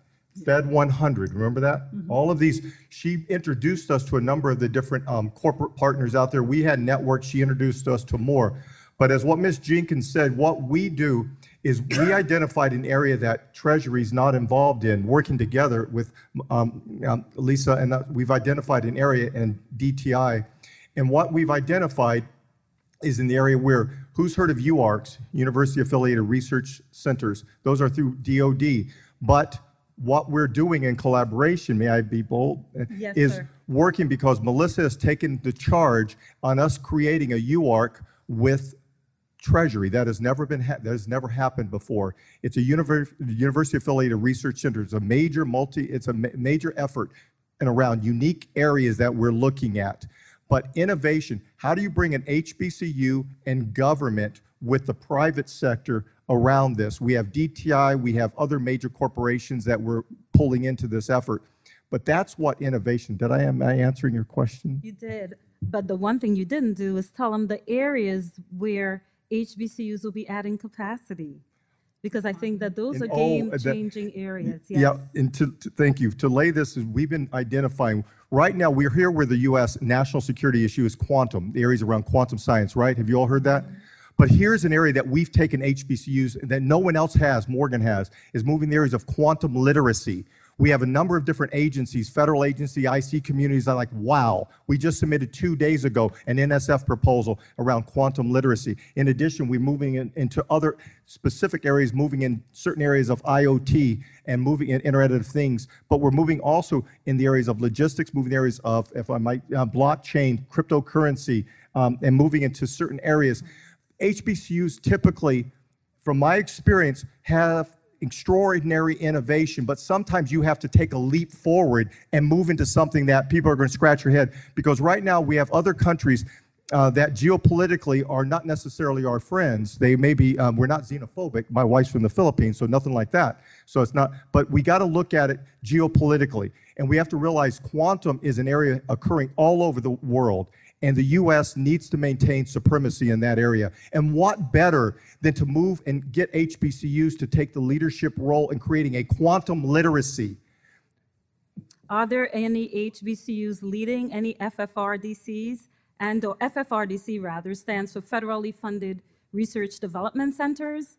Fed 100, remember that? All of these, she introduced us to a number of the different um, corporate partners out there. We had networks, she introduced us to more. But as what Ms. Jenkins said, what we do is we *coughs* identified an area that Treasury is not involved in, working together with um, um, Lisa, and we've identified an area in DTI. And what we've identified is in the area where, who's heard of UARCs, University Affiliated Research Centers? Those are through DOD. But what we're doing in collaboration, may I be bold? Yes, is sir. working because Melissa has taken the charge on us creating a UARC with Treasury. That has never been, ha- that has never happened before. It's a univer- university affiliated research center. It's a major multi, it's a ma- major effort and around unique areas that we're looking at. But innovation, how do you bring an HBCU and government with the private sector around this? We have DTI, we have other major corporations that we're pulling into this effort. But that's what innovation, did I, am I answering your question? You did, but the one thing you didn't do is tell them the areas where HBCUs will be adding capacity. Because I think that those And, are oh, that- game-changing areas, Yeah, yes. and to, to- thank you. To lay this, is we've been identifying, right now, we're here where the U.S. national security issue is quantum, the areas around quantum science, right? Have you all heard that? But here's an area that we've taken HBCUs that no one else has, Morgan has, is moving the areas of quantum literacy. We have a number of different agencies, federal agency, IC communities that like, wow, we just submitted two days ago an NSF proposal around quantum literacy. In addition, we're moving in- into other specific areas, moving in certain areas of IoT and moving in Internet of Things, but we're moving also in the areas of logistics, moving areas of, if I might, uh, blockchain, cryptocurrency, um, and moving into certain areas. HBCUs typically, from my experience, have extraordinary innovation, but sometimes you have to take a leap forward and move into something that people are going to scratch your head. Because right now we have other countries uh, that geopolitically are not necessarily our friends. They may be, um, we're not xenophobic. My wife's from the Philippines, so nothing like that. So it's not, but we got to look at it geopolitically. And we have to realize quantum is an area occurring all over the world. And the U.S. needs to maintain supremacy in that area. And what better than to move and get HBCUs to take the leadership role in creating a quantum literacy? Are there any HBCUs leading any FFRDCs? And, or FFRDC rather, stands for Federally Funded Research Development Centers,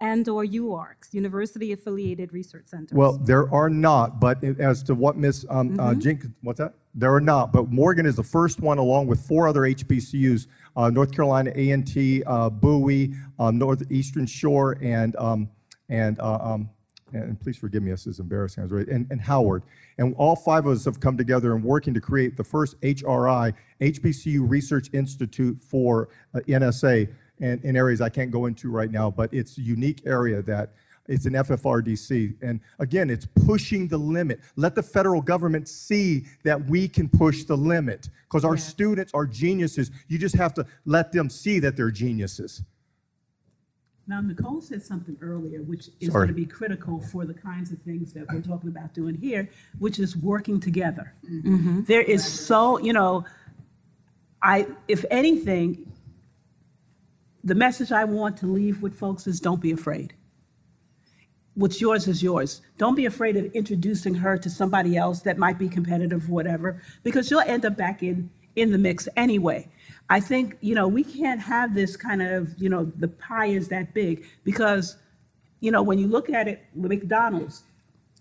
and/or UARCs, University Affiliated Research Centers. Well, there are not, but as to what Ms. Um, uh, Jenkins, what's that? There are not, but Morgan is the first one, along with four other HBCUs, uh, North Carolina A&T, uh, Bowie, um, Northeastern Shore, and, um, and, uh, um, and please forgive me, this is embarrassing, I was right, and, and Howard. And all five of us have come together and working to create the first HRI, HBCU Research Institute for uh, NSA, and in areas I can't go into right now, but it's a unique area that it's an FFRDC. And again, it's pushing the limit. Let the federal government see that we can push the limit because our Yes. students are geniuses. You just have to let them see that they're geniuses. Now, Nicole said something earlier, which is Sorry. going to be critical for the kinds of things that we're talking about doing here, which is working together. Mm-hmm. There is so, you know, I, if anything, the message I want to leave with folks is don't be afraid. What's yours is yours. Don't be afraid of introducing her to somebody else that might be competitive, whatever, because you'll end up back in, in the mix anyway. I think, you know, we can't have this kind of, you know, the pie is that big because, you know, when you look at it, McDonald's,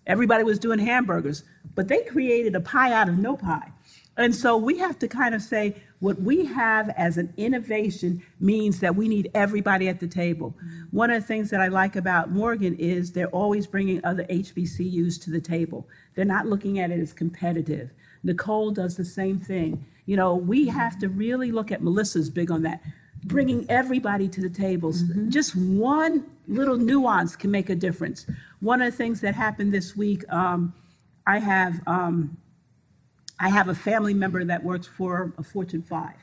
everybody was doing hamburgers, but they created a pie out of no pie. And so we have to kind of say what we have as an innovation means that we need everybody at the table. One of the things that I like about Morgan is they're always bringing other HBCUs to the table. They're not looking at it as competitive. Nicole does the same thing. You know, we have to really look at Melissa's big on that, bringing everybody to the table. Just one little nuance can make a difference. One of the things that happened this week, um, I have um, I have a family member that works for a Fortune 5.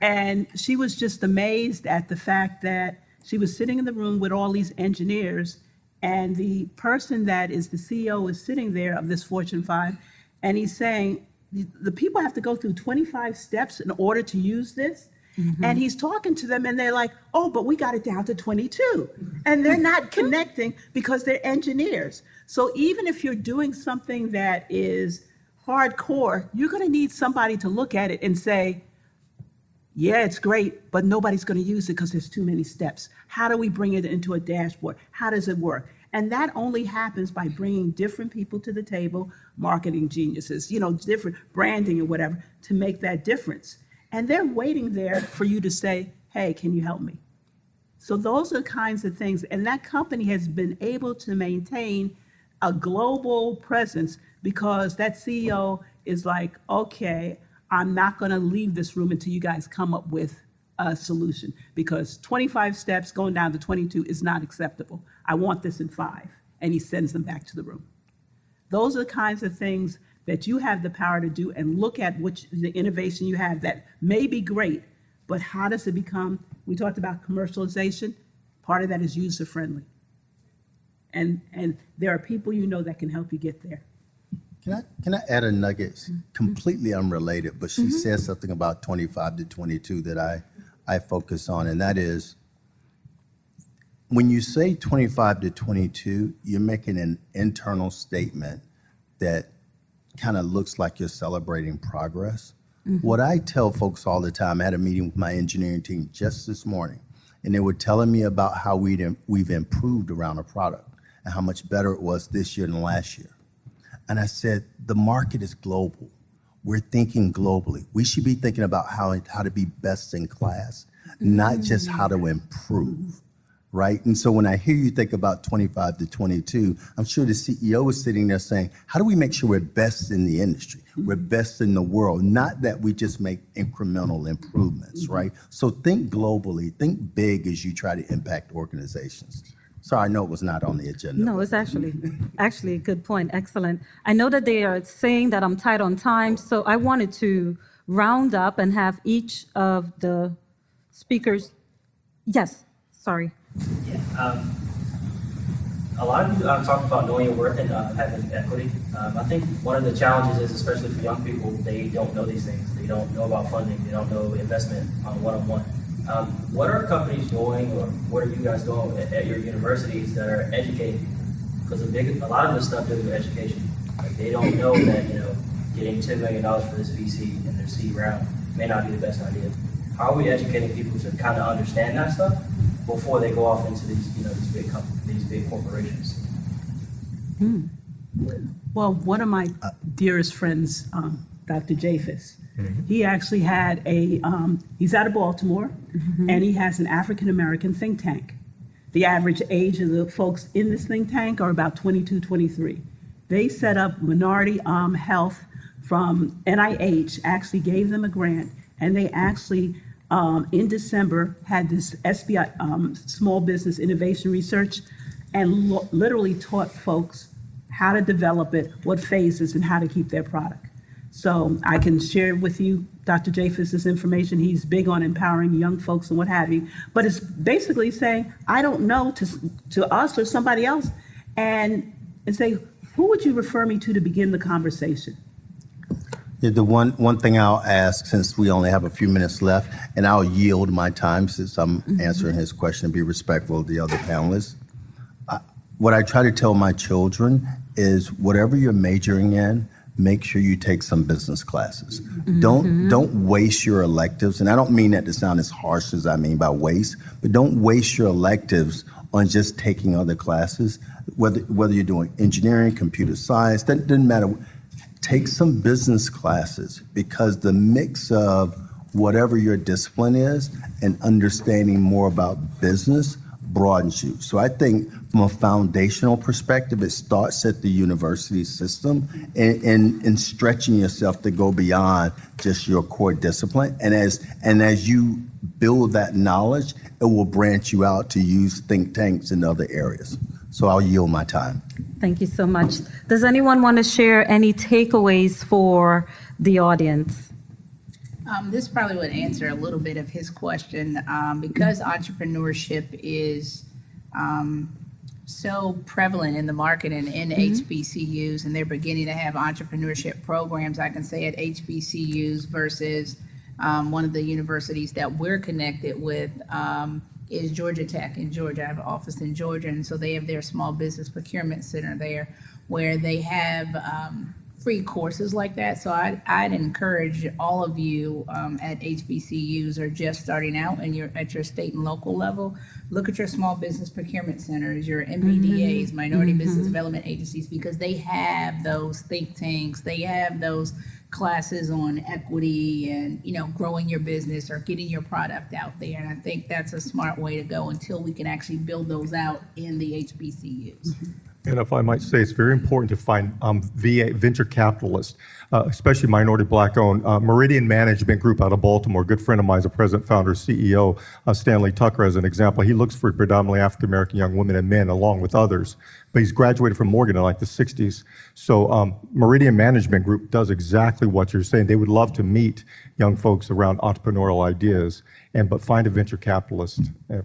And she was just amazed at the fact that she was sitting in the room with all these engineers, and the person that is the CEO is sitting there of this Fortune 5, and he's saying, "The- people have to go through 25 steps in order to use this. Mm-hmm. And he's talking to them, and they're like, oh, but we got it down to 22. And they're not *laughs* connecting because they're engineers. So even if you're doing something that is hardcore, you're going to need somebody to look at it and say, yeah, it's great, but nobody's going to use it because there's too many steps. How do we bring it into a dashboard? How does it work? And that only happens by bringing different people to the table, marketing geniuses, you know, different branding or whatever, to make that difference. And they're waiting there for you to say, hey, can you help me? So those are kinds of things. And that company has been able to maintain a global presence because that CEO is like, okay, I'm not going to leave this room until you guys come up with a solution because 25 steps going down to 22 is not acceptable. I want this in five. And he sends them back to the room. Those are the kinds of things that you have the power to do and look at which the innovation you have that may be great, but how does it become? We talked about commercialization. Part of that is user friendly. And and there are people you know that can help you get there. Can I, can I add a nugget, mm-hmm. completely unrelated, but she mm-hmm. says something about 25 to 22 that I, I focus on, and that is, when you say 25 to 22, you're making an internal statement that kind of looks like you're celebrating progress. Mm-hmm. What I tell folks all the time, I had a meeting with my engineering team just this morning, and they were telling me about how we'd, we've improved around a product and how much better it was this year than last year. And I said, the market is global. We're thinking globally. We should be thinking about how, how to be best in class, not just how to improve, right? And so when I hear you think about 25 to 22, I'm sure the CEO is sitting there saying, how do we make sure we're best in the industry? We're best in the world, not that we just make incremental improvements, right? So think globally, think big as you try to impact organizations. Sorry, I know it was not on the agenda. No, it's actually, actually a good point. Excellent. I know that they are saying that I'm tight on time, so I wanted to round up and have each of the speakers. Yes, sorry. Um, a lot of you um, talk about knowing your worth and uh, having equity. Um, I think one of the challenges is, especially for young people, they don't know these things. They don't know about funding. They don't know investment on one-on-one. Um, what are companies doing, or what are you guys doing at, at your universities that are educating? Because a big, a lot of this stuff deals with education. Like they don't know that you know getting ten million dollars for this VC in their C round may not be the best idea. How are we educating people to kind of understand that stuff before they go off into these you know these big com- these big corporations? Well, one of my dearest friends, um, Dr. Japhis. He actually had a, um, he's out of Baltimore, and he has an African American think tank. The average age of the folks in this think tank are about 22, 23. They set up Minority um, Health from NIH, actually gave them a grant, and they actually, um, in December, had this SBI, um, Small Business Innovation Research, and lo- literally taught folks how to develop it, what phases, and how to keep their product. So I can share with you Dr. Japhis' information. He's big on empowering young folks and what have you. But it's basically saying, I don't know to, to us or somebody else, and, and say, who would you refer me to to begin the conversation? The one, one thing I'll ask, since we only have a few minutes left, and I'll yield my time since I'm mm-hmm. answering his question, be respectful of the other panelists. I- What I try to tell my children is whatever you're majoring in, make sure you take some business classes. Don't, mm-hmm. don't waste your electives, and I don't mean that to sound as harsh as I mean by waste, but don't waste your electives on just taking other classes, whether, whether you're doing engineering, computer science, that doesn't matter take some business classes because the mix of whatever your discipline is and understanding more about business broadens you. So I think from a foundational perspective, it starts at the university system and, and, and stretching yourself to go beyond just your core discipline. And as and as you build that knowledge, it will branch you out to use think tanks in other areas. So I'll yield my time. Thank you so much. Does anyone want to share any takeaways for the audience? Um, this probably would answer a little bit of his question, um, because entrepreneurship is, um, so prevalent in the market and in HBCUs, and they're beginning to have entrepreneurship programs, I can say at HBCUs versus, um, one of the universities that we're connected with, um, is Georgia Tech in Georgia. I have an office in Georgia, and so they have their small business procurement center there where they have, um, free courses like that. So I'd, I'd encourage all of you um, at HBCUs or just starting out and you're at your state and local level, look at your small business procurement centers, your MBDAs, mm-hmm. Minority mm-hmm. Business Development Agencies, because they have those think tanks, they have those classes on equity and, you know, growing your business or getting your product out there. And I think that's a smart way to go until we can actually build those out in the HBCUs. Mm-hmm. And if I might say, it's very important to find um, VA venture capitalists, uh, especially minority black-owned. Uh, Meridian Management Group out of Baltimore, a good friend of mine is the president, founder, CEO, uh, Stanley Tucker, as an example. He looks for predominantly African-American young women and men, along with others. But he's graduated from Morgan in like the 60s. So um, Meridian Management Group does exactly what you're saying. They would love to meet young folks around entrepreneurial ideas, and but find a venture capitalist. Uh,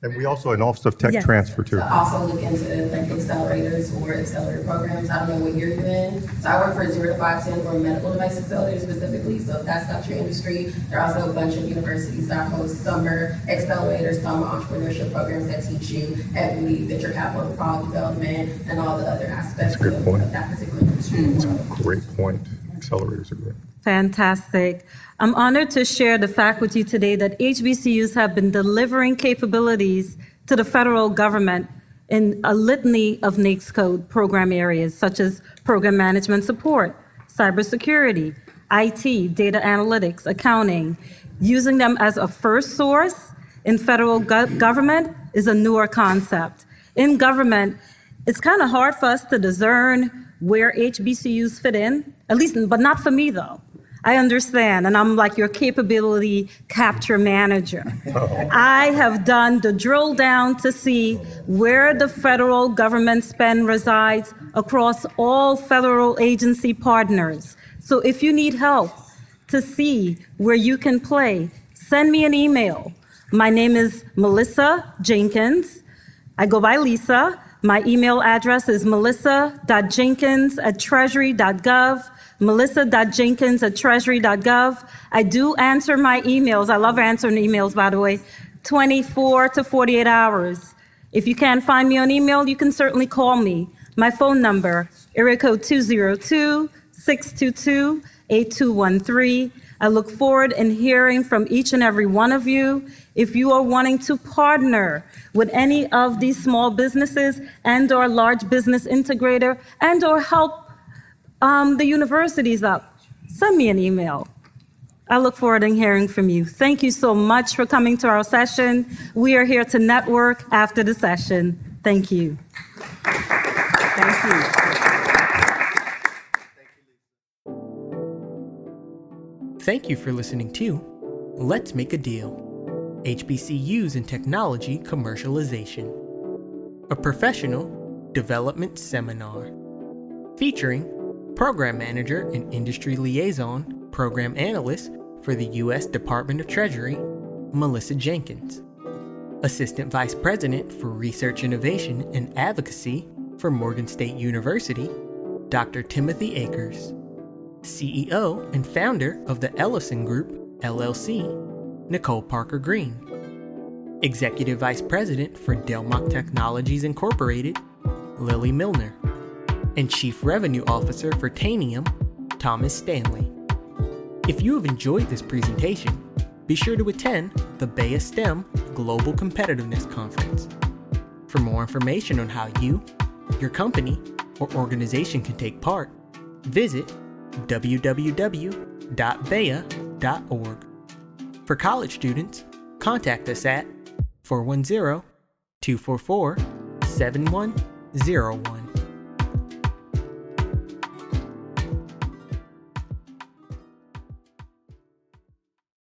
And we also, an Office of Tech Yes. Transfer too. to also look into like accelerators or accelerator programs. I don't know what year you're in. So I work for zero to five ten for medical device accelerator specifically. So if that's not your industry, there are also a bunch of universities that host summer accelerators, summer entrepreneurship programs that teach you equity, venture capital, product development, and all the other aspects That's a good of, point. of that particular industry. Great point. Accelerators are great. Fantastic. I'm honored to share the fact with you today that HBCUs have been delivering capabilities to the federal government in a litany of NAICS code program areas such as program management support, cybersecurity, IT, data analytics, accounting. Using them as a first source in federal gov- government is a newer concept. In government, it's kind of hard for us to discern where HBCUs fit in, at least, but not for me though. I understand, and I'm like your capability capture manager. I have done the drill down to see where the federal government spend resides across all federal agency partners. So if you need help to see where you can play, send me an email. My name is Melissa Jenkins. I go by Lisa. My email address is melissa.jenkins at treasury.gov, melissa.jenkins at treasury.gov. I do answer my emails. I love answering emails, by the way, 24 to 48 hours. If you can't find me on email, you can certainly call me. My phone number, area code 202 622 8213. I look forward in hearing from each and every one of you. If you are wanting to partner with any of these small businesses and or large business integrator and or help um, the university's up, send me an email. I look forward to hearing from you. Thank you so much for coming to our session. We are here to network after the session. Thank you. Thank you. Thank you for listening to Let's Make a Deal HBCUs in Technology Commercialization, a professional development seminar featuring Program Manager and Industry Liaison Program Analyst for the U.S. Department of Treasury, Melissa Jenkins, Assistant Vice President for Research Innovation and Advocacy for Morgan State University, Dr. Timothy Akers. CEO and founder of the Ellison Group, LLC, Nicole Parker Green. Executive Vice President for Delmock Technologies Incorporated, Lily Milner. And Chief Revenue Officer for Tanium, Thomas Stanley. If you have enjoyed this presentation, be sure to attend the BEYA STEM Global Competitiveness Conference. For more information on how you, your company, or organization can take part, visit www.beya.org. For college students, contact us at 410 244 7101.